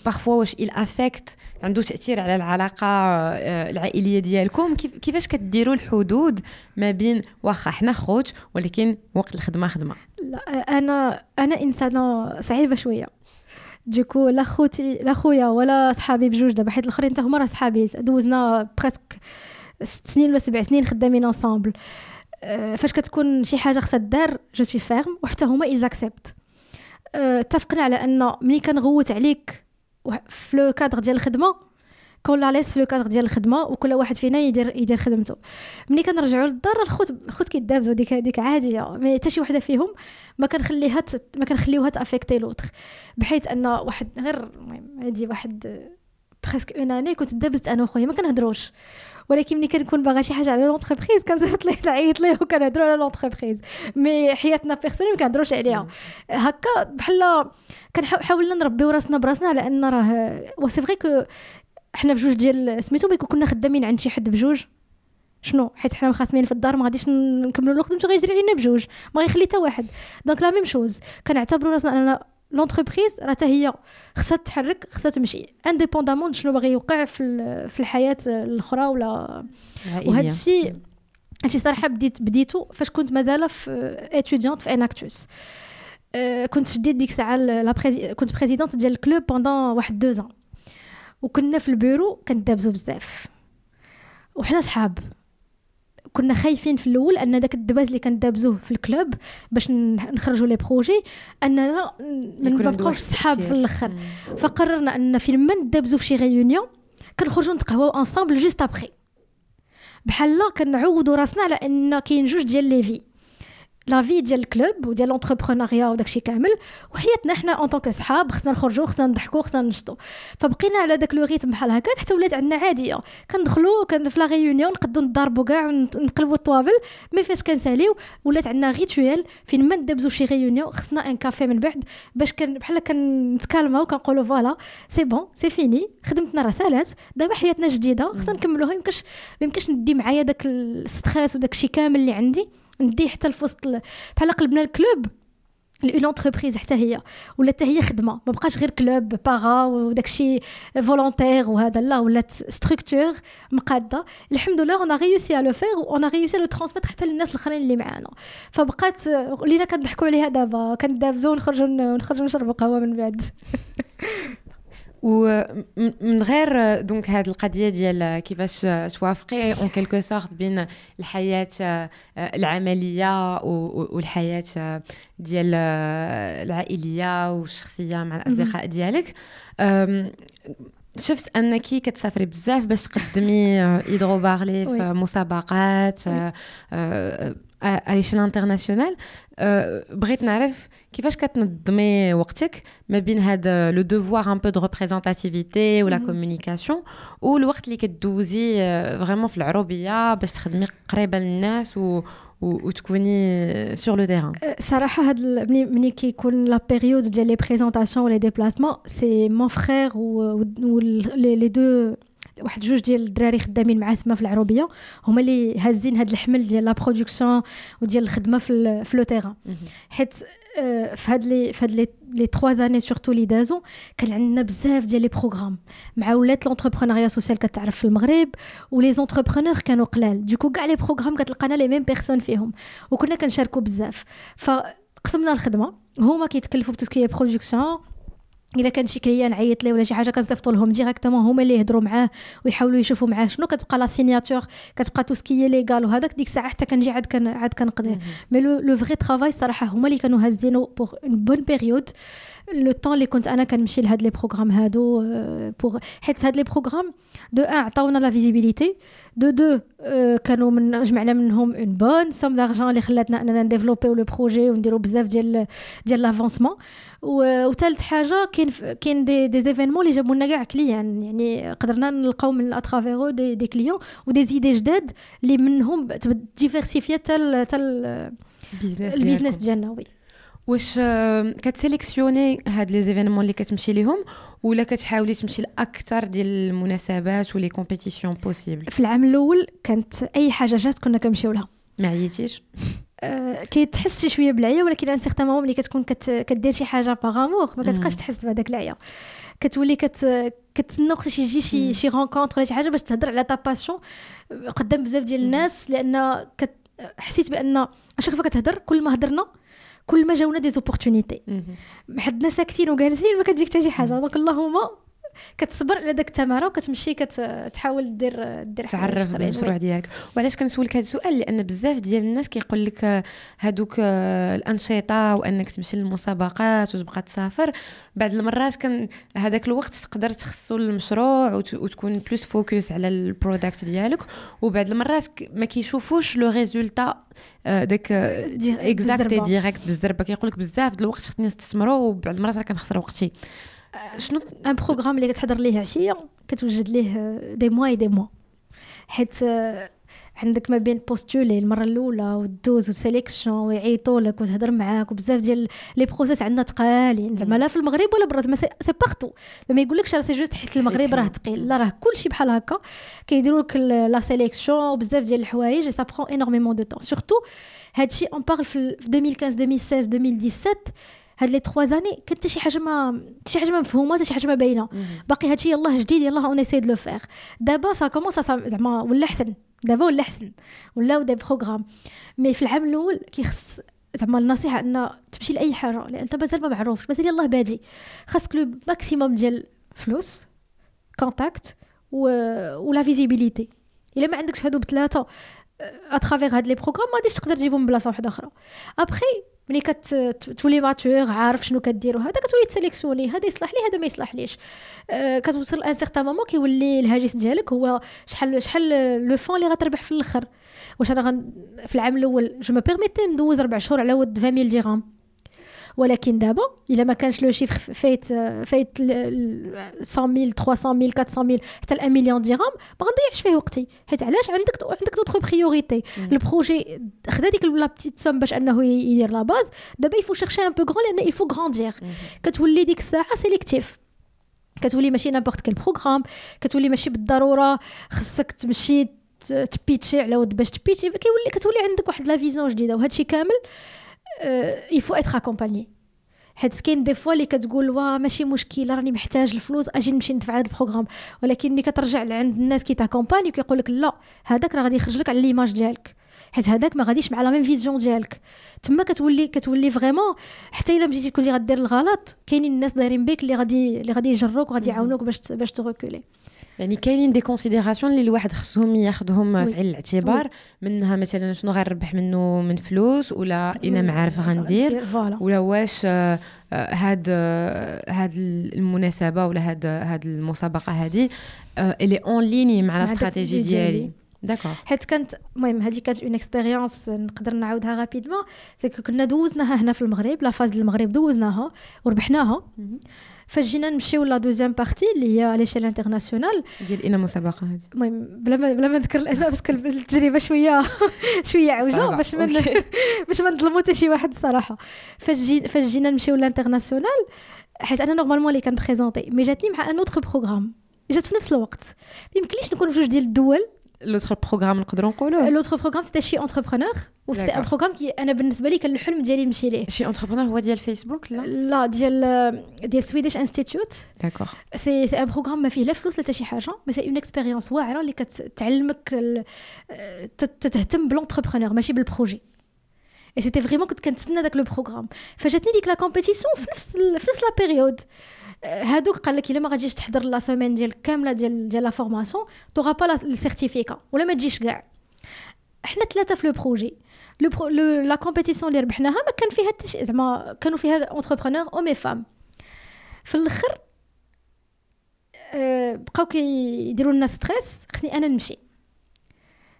parfois واش il affecte عنده تأثير على العلاقة آه، العائلية ديالكم؟ كيف كيفاش كديروا الحدود ما بين واخا حنا خوت ولكن وقت الخدمة خدمة؟ لا أنا أنا إنسانة صعيبة شوية. donc لا خوتي لا خويا ولا صحابي بجوج دابا حيت الآخرين حتى هما راه صحابي دوزنا presque ست سنين ولا سبع سنين خدامين ensemble آه، فاش كتكون شي حاجة خصها دار je suis ferme وحتى هما ils acceptent اتفقنا على أن ملي كنغوت عليك في le cadre ديال الخدمة qu'on la laisse في le cadre ديال الخدمة وكل واحد فينا يدير يدير خدمته. ملي كنرجعوا للدار الخوت الخوت كيدابزوا ديك هذيك عادية. mais حتى شي وحدة فيهم ما كنخليها ما كنخليوها ت affecter l'autre. بحيث أن واحد غير المهم هادي واحد presque une année كنت دابزت أنا وخويا ما كنهضروش ولكن ملي كنكون باغا شي حاجة على l'entreprise كنصيفط ليه [laughs] نعيط ليه وكنهضروا على l'entreprise. mais حياتنا personnelle ما كنهضروش عليها. هكا بحال كنحاولنا نربيو راسنا براسنا على أن راه و c'est vrai que حنا بجوج ديال سميتو ملي كنا خدامين عند شي حد بجوج؟ شنو؟ حيت حنا خاصمين في الدار ما غاديش نكملوا مشي غيجري علينا بجوج ما غيخلي حتى واحد. donc la même chose كنعتبروا راسنا أننا l'entreprise راه هي خصها تتحرك خصها تمشي. indépendamment شنو باغي يوقع في في الحياة الأخرى ولا؟ وهذا الشيء هادشي صراحة بديت بديتو فاش كنت مازال في étudiante في Enactus أه كنت شديت ديك الساعة لا كنت présidente ديال ال club pendant واحد deux ans وكنا في البيرو كندابزو بزاف. وحنا صحاب. كنا خايفين في الأول أن داك الدباز اللي كندابزوه في ال club باش نخرجوا les projets اننا ما نبقاوش صحاب في الأخر. فقررنا أن فين ما ندابزو في شي réunion كنخرجوا نتقهواو ensemble juste après بحال كنعودوا راسنا على أن كاين جوج ديال les vies. la vie ديال ال club وديال l'entrepreneuriat وداكشي كامل وحياتنا حنا en tant que صحاب خصنا نخرجوا خصنا نضحكوا خصنا ننشطوا فبقينا على داك le rythme بحال هكاك حتى ولات عندنا عادية. كندخلوا كان في la réunion نقدروا نضربوا كاع ونقلبوا الطوابل. mais فاش كنساليو ولات عندنا rituel فين ما ندبزوا شي réunion خصنا un café من بعد. باش كان بحال كنت calmer او كنقولوا voilà c'est bon c'est fini خدمتنا راه سالات دابا حياتنا جديدة خصنا نكملوها. يمكنش يمكنش ندي معايا داك ال stress وداك الشيء كامل اللي عندي. نديه حتى في وسط بحال قلبنا ال club. une entreprise حتى هي. ولا حتى هي خدمة. ما بقاش غير club para وداكشي volontaire وهذا لا. ولات structure مقادة. الحمد لله on réussit à le faire on réussit le transmettre حتى للناس الآخرين اللي معانا. فبقات ولينا كنضحكوا عليها دابا. كندابزو ونخرجوا ونخرجوا نشربوا قهوة من بعد. [laughs] ومن غير donc هذه القضية ديال كيفاش توافقي en quelque sorte بين الحياة العملية والحياة ديال العائليه والشخصيه مع الاصدقاء ديالك شفت انك كتسافري بزاف باش تقدمي Hydro Barley في مسابقات à l'échelle internationale. بغيت نعرف كيفاش كتنظمي وقتك ما بين هذا le devoir un peu de représentativité و la communication والوقت اللي كدوزي vraiment في العروبية باش تخدمي قريبة للناس و وتكوني sur le terrain صراحة هاد ملي كيكون la période ديال les présentations ولا déplacements c'est mon frère و les deux واحد جوج ديال الدراري خدامين معاه تما في العروبية. هما اللي هازين هاد الحمل ديال la production وديال الخدمة في في le terrain حيت آه، في هاد les في هاد les les 3 années surtout لي دازو كان عندنا بزاف ديال les programmes مع ولات l'entrepreneuriat social كتعرف في المغرب و les entrepreneurs كانوا قلال. du coup كاع les programmes كتلقانا les mêmes personnes فيهم. وكنا كنشاركوا بزاف. فقسمنا الخدمة. هما كيتكلفوا ب tout ce qui production إلا كان شي client عيط ليه ولا شي حاجة كنصيفطوا لهم directement هما اللي يهضروا معاه ويحاولوا يشوفوا معاه شنو كتبقى la signature كتبقى tout ce qui légal وهذاك ديك الساعة حتى كنجي عاد كان عاد كنقضيه. mais le vrai travail صراحة هما اللي كانوا هازينو pour une bonne période le temps اللي كنت أنا كنمشي لهاد les programmes هادو pour حيت هاد les programmes de un عطاونا la visibilité de deux كانوا من جمعنا منهم une bonne somme d'argent اللي خلاتنا اننا نديفلوبيو le projet ونديرو بزاف ديال ديال l'avancement وثالث حاجة كاين كاين des des événements اللي جابوا لنا كاع client يعني قدرنا نلقاو من à travers eux des, des clients و des idées جداد اللي منهم ديفيرسيفينا حتى حتى ال business ديالنا oui واش كتسيليكسيوني هاد les événements اللي كتمشي ليهم ولا كتحاولي تمشي لأكثر ديال المناسبات و les compétitions possibles في العام الأول كانت أي حاجة جات كنا كنمشيو لها. ما عييتيش؟ [laughs] أه شي شوية بالعيا ولكن un certain moment ملي كتكون كت... كدير شي حاجة par amour ما كتبقاش تحس بهذاك العيا. كتولي كت كتسنى وقت يجي شي شي rencontre ولا شي حاجة باش تهضر على ta passion قدام بزاف ديال الناس لأن كت... حسيت بأن à chaque fois كتهضر كل ما هضرنا كل ما جاونا des opportunités حدنا ساكتين وجالسين ما كتجيك حتى شي حاجة. donc اللهم كتصبر على داك التمارة وكتمشي كتحاول دير دير تعرف المشروع ديالك. وعلاش كنسولك هذا السؤال؟ لأن بزاف ديال الناس كيقول لك هادوك الأنشطة وأنك تمشي للمسابقات وتبقى تسافر. بعض المرات كان هذاك الوقت تقدر تخصو للمشروع وتكون plus focus على ال product ديالك. وبعض المرات ما كيشوفوش le résultat داك exact direct بالزربه كيقول لك بزاف د الوقت خصني نستثمرو وبعض المرات راه كنخسر وقتي. شنو un programme اللي كتحضر ليه عشية كتوجد ليه des mois des mois حيت عندك ما بين postuler المرة الأولى ودوز و sélection ويعيطوا لك وتهضر معاك وبزاف ديال les process عندنا ثقالين زعما لا في المغرب ولا برا زعما c'est partout ما يقولكش راه c'est juste حيت المغرب راه ثقيل لا راه كلشي بحال هكا. كيديروا لك la sélection وبزاف ديال الحوايج ça prend énormément de temps surtout هادشي on parle في 2015 2016 2017 هاد les 3 années كانت حتى شي حاجة ما شي حاجة ما مفهومة حتى شي حاجة ما باينة. باقي هادشي يلاه جديد يلاه on essaie de le faire دابا ça commence زعما ولا احسن دابا ولا احسن ولاو des programmes. mais في العام الأول كيخص زعما النصيحة أن تمشي لأي حاجة. لأن أنت مازال ما معروفش. مازال يلاه بادي. خاصك le maximum ديال فلوس contacts و و la visibilité إلا ما عندكش هادو بثلاثه à travers هاد les programmes ما غاديش تقدر تجيبهم من بلاصة واحدة أخرى. ابخي ملي كتولي mature عارف شنو كدير وهذا كتولي تسيليكسيوني هذا يصلح لي هذا ما يصلحليش. أه كتوصل un certain moment كيولي الهاجس ديالك هو شحال شحال les fonds اللي غتربح في الآخر. واش أنا في العام الأول je me permettais ندوز ربع شهور على ود 20000 درهم ولكن دابا إلا ما كانش le chiffre فايت فايت 100000 300000 400000 حتى 1 مليون درهم ما غنضيعش فيه وقتي. حيت علاش؟ عندك عندك d'autres priorités ال projet خدا ديك la petite somme باش انه يدير la base دابا il faut chercher un peu grand لأن il faut grandir كتولي ديك الساعة sélectif كتولي ماشي n'importe quel programme كتولي ماشي بالضرورة. خصك تمشي تبيتشي على ود باش تبيتشي. كيولي كتولي عندك واحد la vision جديدة. وهادشي كامل il faut être accompagné حيت كاين des fois اللي كتقول وا ماشي مشكل راني محتاج الفلوس أجي نمشي ندفع هذا ال programme ولكن ملي كترجع لعند الناس qui t'accompagnent كيقول لك لا هذاك راه غادي يخرج لك على l'image ديالك حيت هذاك ما غاديش مع la même vision ديالك تما كتولي كتولي vraiment حتى الا مشيتي تكون غدير الغلط كاينين الناس دايرين بك اللي غادي اللي غادي يجروك وغادي يعاونوك باش باش تروكولي يعني كاينين des considérations اللي الواحد خصهم ياخذهم في عين الاعتبار منها مثلا شنو غنربح منه من فلوس ولا إنا معارف غندير ولا واش آه، هاد هاد المناسبة ولا هاد هاد المسابقة هذه اللي alignée مع الاستراتيجي ديالي. d'accord حيت كانت المهم هذه كانت une expérience نقدر نعاودها rapidement c'est كنا دوزناها هنا في المغرب la phase المغرب دوزناها وربحناها. فاش جينا نمشيو la deuxième partie اللي هي l'échelle internationale ديال une مسابقة هذه المهم بلا ما بلا ما نذكر الأسماء parce que التجربة شوية [laughs] شوية عوجة باش من [laughs] باش ما نظلموا حتى شي واحد الصراحه فاش جي فاش جينا نمشيو l'international حيت أنا normalement اللي كانبريزونتي mais جاتني مع un autre programme جات في نفس الوقت. ما يمكنليش نكون في جوج ديال الدول. l'autre programme نقدروا نقولوا l'autre programme c'était She Entrepreneurs و c'était un programme qui أنا بالنسبة لي كان الحلم ديالي نمشي ليه She Entrepreneurs هو ديال فيسبوك لا لا ديال ديال Swedish Institute d'accord c'est c'est un programme ما فيه لا فلوس لا حتى شي حاجة mais c'est une expérience واعره اللي كتعلمك تهتم ب l'entrepreneur ماشي بال projet et c'était vraiment كنت كنتسنى داك le programme فجاتني ديك la compétition في نفس في نفس la période هادوك قال لك إلا ما غاديش تحضر la semaine ديال كاملة ديال ديال la formation t'auras pas ال certificat ولا ما تجيش كاع. حنا ثلاثة في le projet le la compétition اللي ربحناها ما كان فيها حتى زعما كانوا فيها entrepreneurs hommes et femmes في الآخر أه بقاو كيديروا لنا stress خصني أنا نمشي.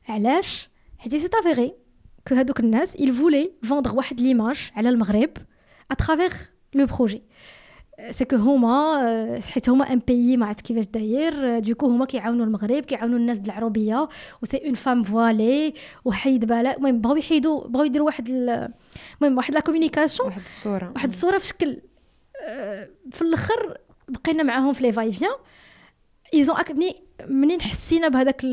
علاش؟ حيت c'est vrai que هادوك الناس il voulait vendre واحد l'image على المغرب à travers le projet سي كو هما حيت هما ان بيي ما عرفت كيفاش داير. دوكو هما كيعاونوا المغرب كيعاونوا الناس العروبية. و سي اون فام فوالي وحيد بالك المهم بغاو يحيدوا بغاو يديروا واحد المهم واحد لا كومونيكاسيون واحد الصورة. واحد الصورة في شكل في الأخر بقينا معاهم في لي فاي فيان ايزون اكني منين حسينا بهذاك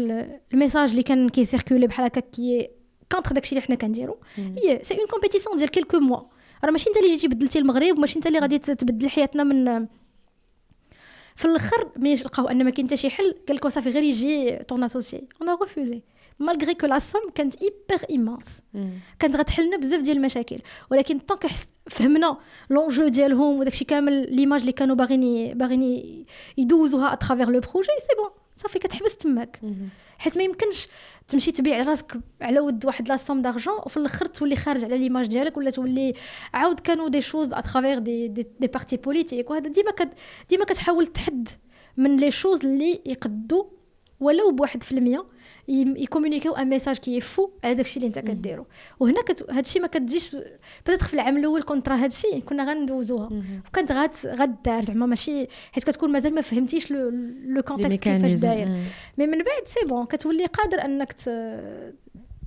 الميساج اللي كان كيسيركولي بحال هكا كي كونتر داكشي اللي حنا كنديرو. هي سي اون كومبيتيسيون ديال كيلكو موا راه ماشي انت اللي جيتي بدلتي المغرب وماشي انت اللي غادي تبدل حياتنا من في الآخر ملي لقاو أن ما كاين حتى شي حل قال لك صافي غير يجي ton associé on refusait malgré que la somme كانت hyper immense كانت غتحلنا بزاف ديال المشاكل. ولكن donc فهمنا l'enjeu ديالهم وداكشي كامل l'image اللي كانوا باغيين باغيين يدوزوها à travers le projet c'est bon صافي كتحبس تماك. حيت ما يمكنش تمشي تبيع راسك على ود واحد la somme d'argent وفي الآخر تولي خارج على l'image ديالك ولا تولي عاود كانوا des choses à travers des des, des partis politiques وهذا ديما كت ديما كتحاول تحد من les choses اللي يقدو ولو بواحد في المية. يكومونيكيو un message qui est faux على داكشي اللي انت كديرو. وهنا كت... هادشي ما كتجيش بدات في العام الأول كنت راه هادشي كنا غندوزوها. وكانت غات غدار زعما ماشي حيت كتكون مازال ما فهمتيش le le contexte كيفاش داير. mais من بعد c'est bon كتولي قادر أنك ت...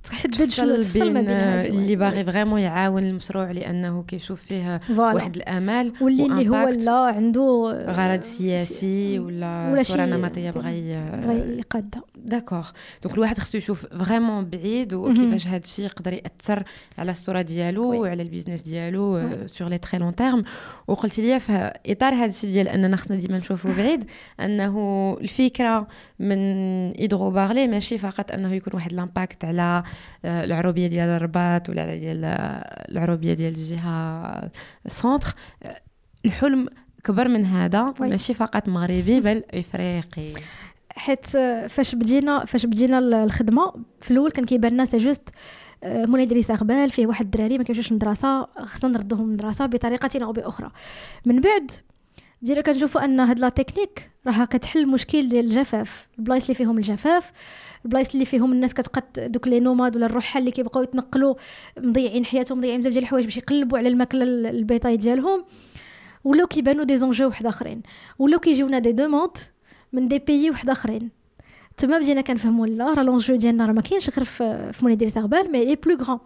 تحدد تفصل بين اللي باغي vraiment يعاون المشروع لأنه كيشوف فيه واحد الامال واللي اللي هو لا عنده غرض سياسي ولا, ولا صورة نمطية بغى يقادها d'accord. donc الواحد خصو يشوف vraiment بعيد وكيفاش هذا الشيء يقدر يأثر على الصورة ديالو وعلى ال business ديالو sur le très long terme وقلت لي في إطار هذا الشيء ديال أننا خصنا ديما نشوفوا بعيد أنه الفكرة من ايدغو بارلي ماشي فقط أنه يكون واحد l'impact على العروبيه ديال الرباط ولا ديال العروبيه ديال الجهه سونتر الحلم كبر من هذا ماشي فقط مغربي بل إفريقي. حيت فاش بدينا فاش بدينا الخدمة في الأول كان كيبان لنا c'est juste مولاي دريس اغبال فيه واحد الدراري ما كيمشيوش للمدرسة خصنا نردوهم للمدرسه بطريقة أو بأخرى. من بعد بدينا كنشوفوا أن هاد la technique راها كتحل مشكل ديال الجفاف. البلايص اللي فيهم الجفاف البلايص اللي فيهم الناس كتقد دوك les nomades ولا الرحال اللي كيبقاو يتنقلوا مضيعين حياتهم مضيعين بزاف ديال الحوايج باش يقلبوا على الماكلة ال bétail ديالهم. ولاو كيبانوا des enjeux واحد آخرين. ولاو كيجيونا des demandes من des pays واحد آخرين. تما بدينا كنفهموا لا راه l'enjeu ديالنا راه ما كاينش غير في, في مولاي دريس اغبال mais il est plus grand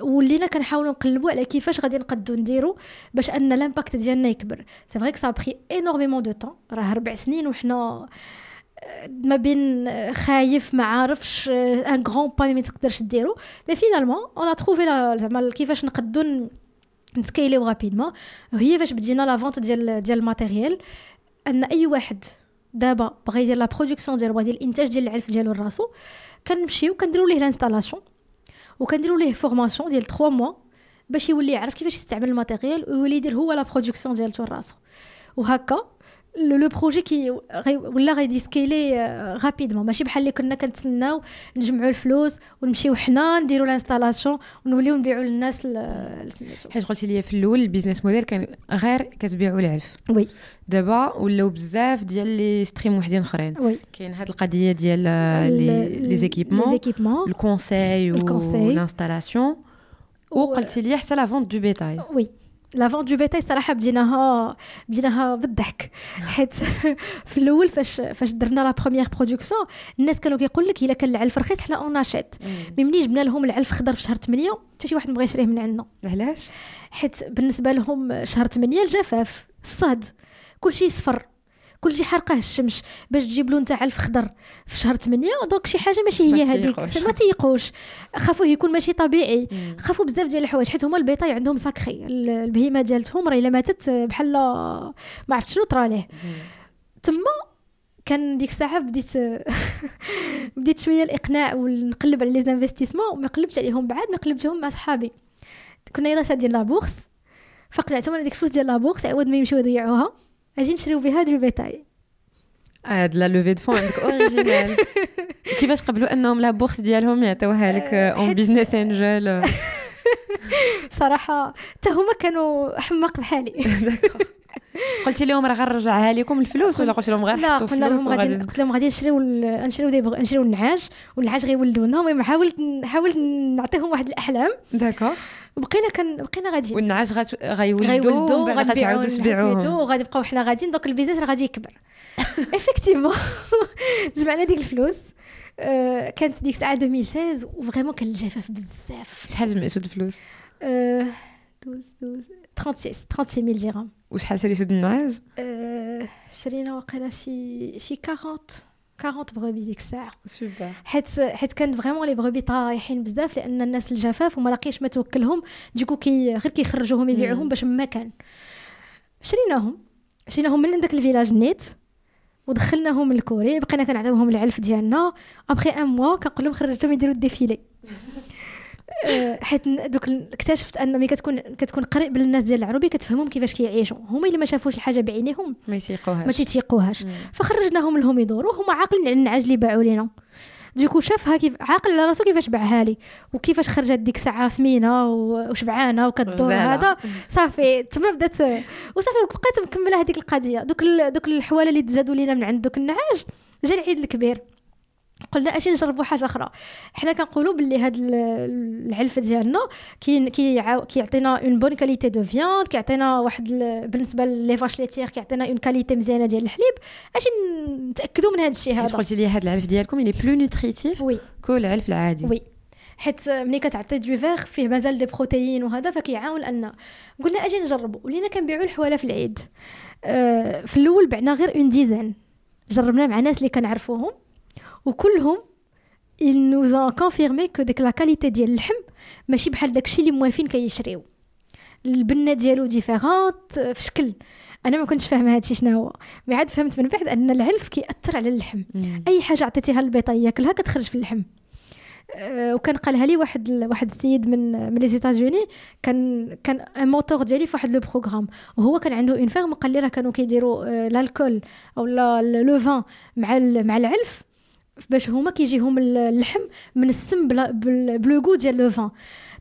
ولينا كنحاولوا نقلبوا على كيفاش غادي نقدو نديرو باش أن l'impact ديالنا يكبر. c'est vrai que ça a pris énormément de temps راه ربع سنين وحنا ما بين خايف ما عارفش un grand pas ما تقدرش ديرو. mais finalement on trouvait زعما كيفاش نقدو نسكيليو rapidement et فاش بدينا la vente ديال ديال ال matériel أن أي واحد دابا بغى يدير la production ديالو بغى يدير الإنتاج ديال العلف ديالو لراسو كنمشيو كنديروا ليه l'installation وكنديروا ليه formation ديال 3 mois باش يولي يعرف كيفاش يستعمل ال matériel ويولي يدير هو la production ديالته لراسو. وهكا le projet كي ولا غادي scaler rapidement ماشي بحال اللي كنا كنتسناو نجمعوا الفلوس ونمشيو حنا نديروا ال installation ونوليو نبيعوا للناس سميتو. حيت قلتي لي في الأول ال business model كان غير كتبيعوا العلف. oui. دابا ولاو بزاف ديال les streams وحدين أخرين. oui. كاين هاد القضية ديال équipements les équipements ال conseil وال installation وقلتي لي حتى la vente de bétail oui. la vente de bétail صراحة بديناها بديناها بالضحك. حيت [laughs] في الأول فاش فاش درنا la première production الناس كانوا كيقول لك إلا كان العلف رخيص حنا on achète mais ملي جبنا لهم العلف خضر في شهر 8 حتى شي واحد ما بغى يشريه من عندنا. علاش؟ حيت بالنسبة لهم شهر 8 الجفاف الصهد كلشي صفر كلشي حرقه الشمس باش تجيب له نتاع علف خضر في شهر 8 donc شي حاجة ماشي هي هذيك. ما تيقوش. خافوه يكون ماشي طبيعي. خافوا بزاف ديال الحوايج حيت هما ال bétail عندهم sacré البهيمة ديالتهم راه إلا ماتت بحال ما عرفت شنو طرا ليه. تما كان ديك الساعة بديت [laughs] بديت شوية الإقناع ونقلب على les investissements ما قلبتش عليهم بعد ما قلبتهم مع صحابي. كنا يلا شادين la bourse فقلعتهم أنا ديك الفلوس ديال la bourse عوض ما يمشيو يضيعوها. أجي نشريو بها du bétail هاد la levée de fonds عندك original كيفاش قبلوا انهم les bourses ديالهم يعطيوها لك en business angel صراحة حتى هما كانوا حماق بحالي قلتي لهم راه غنرجعها لكم الفلوس ولا قلت لهم غير لا قلنا لهم غادي قلت لهم غادي نشريو نشريو des نشريو النعاج والنعاج غيولدوا لنا المهم حاولت حاولت نعطيهم واحد الاحلام d'accord بقينا كان بقينا غاديين. والنعاج غيولدوا وغادي غتعاودوا تبيعوهم وغادي نبقاو حنا غاديين. donc ال business راه غادي يكبر effectivement جمعنا ديك الفلوس. آه، كانت ديك الساعة 2016 و vraiment كان الجفاف بزاف. شحال جمعتوا الفلوس؟ 12 12 36 36 درهم وشحال ساليتو النعاج آه، شرينا واقيلا شي شي 40 40 brebis ديك الساعة سوبر حيت حيت كان vraiment les brebis طايحين بزاف لأن الناس الجفاف وما لاقيش ما توكلهم donc كي غير كيخرجوهم يبيعوهم باش ما كان شريناهم شريناهم من عندك ال village نيت ودخلناهم للكوري بقينا كنعطيوهم العلف ديالنا après un mois كنقول لهم خرجتهم يديروا ال défilé حيت donc اكتشفت أن ملي كتكون كتكون قريب للناس ديال العروبيه كتفهمهم كيفاش كيعيشوا. هما إلا ما شافوش الحاجة بعينيهم ما يتيقوهاش. ما تيتيقوهاش. فخرجناهم لهم يدوروا هما عاقلين على النعاج اللي باعوا لينا. donc شافها كيف عاقل على راسو كيفاش باعها لي وكيفاش خرجت ديك الساعة سمينة وشبعانة وكدور هذا. صافي تما بدات وصافي بقيت مكملة هذيك القضية. donc دوك الحوالة اللي تزادوا لينا من عند دوك النعاج جا العيد الكبير. قلنا اش نجربوا حاجة أخرى. حنا كنقولوا باللي هاد العلف ديالنا كي كيعطينا une bonne qualité de viande كيعطينا واحد بالنسبة لي vache laitière كيعطينا une qualité مزيانة ديال الحليب. اش نتاكدوا من هذا الشيء هذا. قلتي لي هاد العلف ديالكم اللي plus nutritif oui. que العلف العادي. oui. حيت ملي كتعطي de vert فيه مازال des protéines وهذا فكيعاون أن قلنا أجي نجربوا ولينا كنبيعوا الحواله في العيد. أه في الأول بعنا غير une dizaine جربنا مع ناس اللي كنعرفوهم. وكلهم ils nous ont confirmé que ديك la qualité ديال اللحم ماشي بحال داكشي اللي موالفين كيشريو. البنة ديالو différente في شكل. أنا ما كنتش فاهمة هادشي شنو هو. mais عاد فهمت من بعد أن العلف كيأثر على اللحم. مم. أي حاجة عطيتيها للبيطه ياكلها كتخرج في اللحم. أه وكان قالها لي واحد واحد السيد من من لي زيتازوني كان كان موتور ديالي في واحد لو بروغرام وهو كان عنده اون فيرم قال لي راه كانوا كيديروا أه الكول أو لو فان مع مع العلف. باش هما كيجيهم اللحم من السم بلوغو ديال لو فان.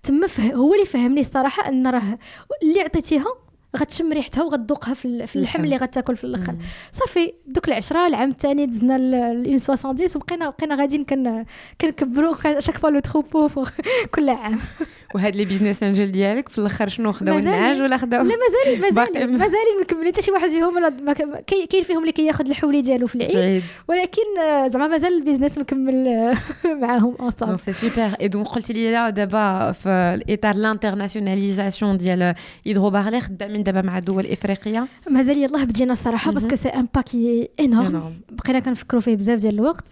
تما هو اللي فهمني الصراحه أن راه اللي عطيتيها غتشم ريحتها وغتذوقها في اللحم اللي غتاكل في الأخر. صافي دوك العشرة العام الثاني دزنا ل 70 وبقينا بقينا غاديين كنكبروا chaque fois le troupeau كل عام. وهاد les business angels ديالك في الآخر شنو خداو النعاج ولا خداو لا مازال مازال مازال مكملين. حتى شي واحد فيهم كاين فيهم اللي كياخذ الحولي ديالو في العيد ولكن آه، زعما مازال ال business مكمل آه، [laughs] معاهم ensemble c'est super et donc قلت لي دابا في الإطار l'internationalisation ديال Hydro Barley خدامين دابا مع دول إفريقية؟ مازال يلاه بدينا الصراحه parce que c'est un paquet énorme بقينا كنفكروا فيه بزاف ديال الوقت.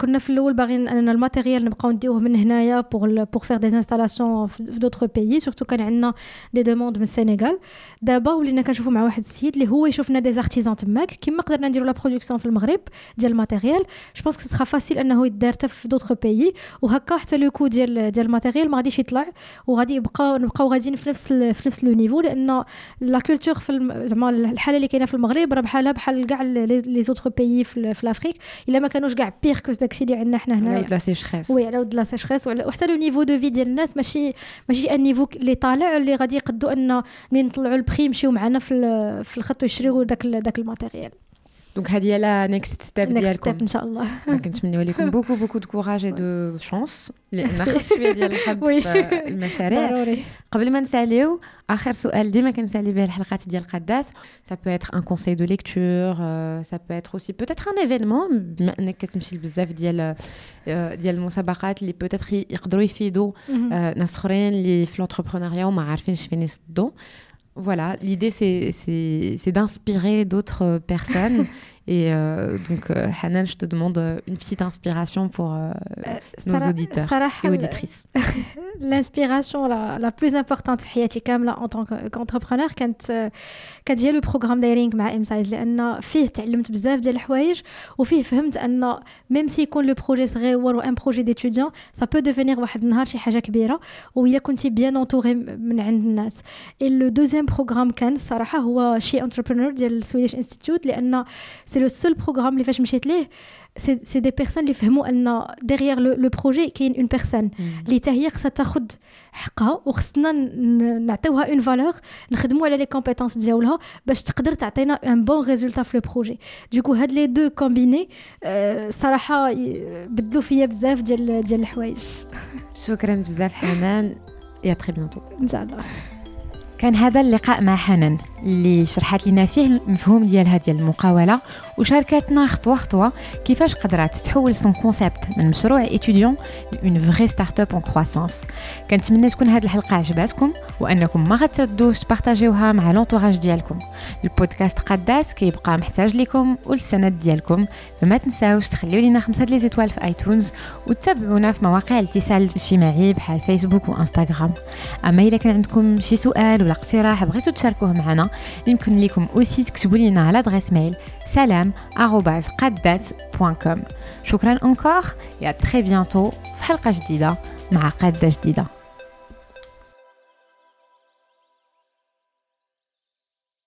كنا في الأول باغيين أننا ال matériel نبقاو نديوه من هنايا pour pour faire des installations في d'autres pays surtout كان عندنا des demandes من السنغال دابا ولينا كنشوفوا مع واحد السيد اللي هو يشوف لنا des artisans تماك كيما قدرنا نديروا la production في المغرب ديال ال matériel. je pense sera facile أنه يدار حتى في d'autres pays وهكا حتى le coût ديال ديال الماتيريال ما غاديش يطلع. وغادي يبقى نبقاو غاديين في نفس في نفس le niveau. لأن la culture في زعما الحالة اللي كاينة في المغرب راه بحالها بحال كاع les autres pays في, في l'Afrique إلا ما كانوش كاع pire que داكشي اللي عندنا حنا هنا على la sécheresse oui على ود la sécheresse وحتى le niveau de في ديال الناس ماشي ماشي un niveau اللي طالع اللي غادي يقدوا ان ملي نطلعوا البخي يمشيو معنا في في الخط ويشريو داك داك ال matériel donc هذه هي la next step ديالكم ان شاء الله كنتمنوا لكم beaucoup beaucoup de courage et de chance لأن خص شوية ديال الحظ في المشاريع قبل ما نساليو اخر سؤال ديما كنسالي به الحلقات ديال القادات ça peut être un conseil de lecture ça peut être aussi peut être un événement بما انك كتمشي لبزاف ديال ديال المسابقات اللي peut-être يقدروا يفيدوا ناس اخرين اللي في l'entrepreneuriat وما عارفينش فين يصدوا Voilà, l'idée c'est d'inspirer d'autres personnes [laughs] Et euh, donc, euh, Hanan, je te demande euh, une petite inspiration pour euh, euh nos auditeurs et auditrices. [laughs] L'inspiration la, la, plus importante là, en tant qu'entrepreneur, quand كانت هي لو بروغرام دايرينغ مع ام سايز لأن فيه تعلمت بزاف ديال الحوايج وفيه فهمت أن ميم سي يكون لو بروجي صغير و ان بروجي ديتوديون سا بو ديفينير واحد النهار شي حاجة كبيرة وإلا كنتي بيان انتوري من عند الناس اي لو دوزيام بروغرام كان الصراحه هو شي انتربرونور ديال السويدش انستيتوت لأن c'est le seul programme اللي فاش مشيت ليه c'est des personnes اللي فهموا ان derrière le projet كاين une personne اللي حتى هي خصها تاخذ حقها وخصنا نعطيوها une valeur نخدموا على les compétences ديالها باش تقدر تعطينا un bon résultat في le projet donc هاد les deux compagnies صراحة بدلوا فيا بزاف ديال ديال الحوايج شكرا بزاف حنان à très bientôt ان شاء الله كان هذا اللقاء مع حنان اللي شرحت لنا فيه المفهوم ديالها ديال المقاوله وشاركتنا خطوه خطوه كيفاش قدرات تحول son concept من مشروع étudiant ل une vraie startup en croissance كنتمنى تكون هذه الحلقة عجباتكم وأنكم ما غتردوش تبارطاجيوها مع l'entourage ديالكم. البودكاست قادات كيبقى محتاج لكم والسند ديالكم فما تنساوش تخليو لينا خمسة les étoiles في iTunes وتتابعونا في مواقع الاتصال الاجتماعي بحال فيسبوك وانستغرام أما اذا كان عندكم شي سؤال ولا اقتراح بغيتو تشاركوه معنا يمكن لكم aussi تكتبوا لنا على adresse mail salam@qaddat.com شكرا encore à très bientôt في حلقه جديده مع قادات جديده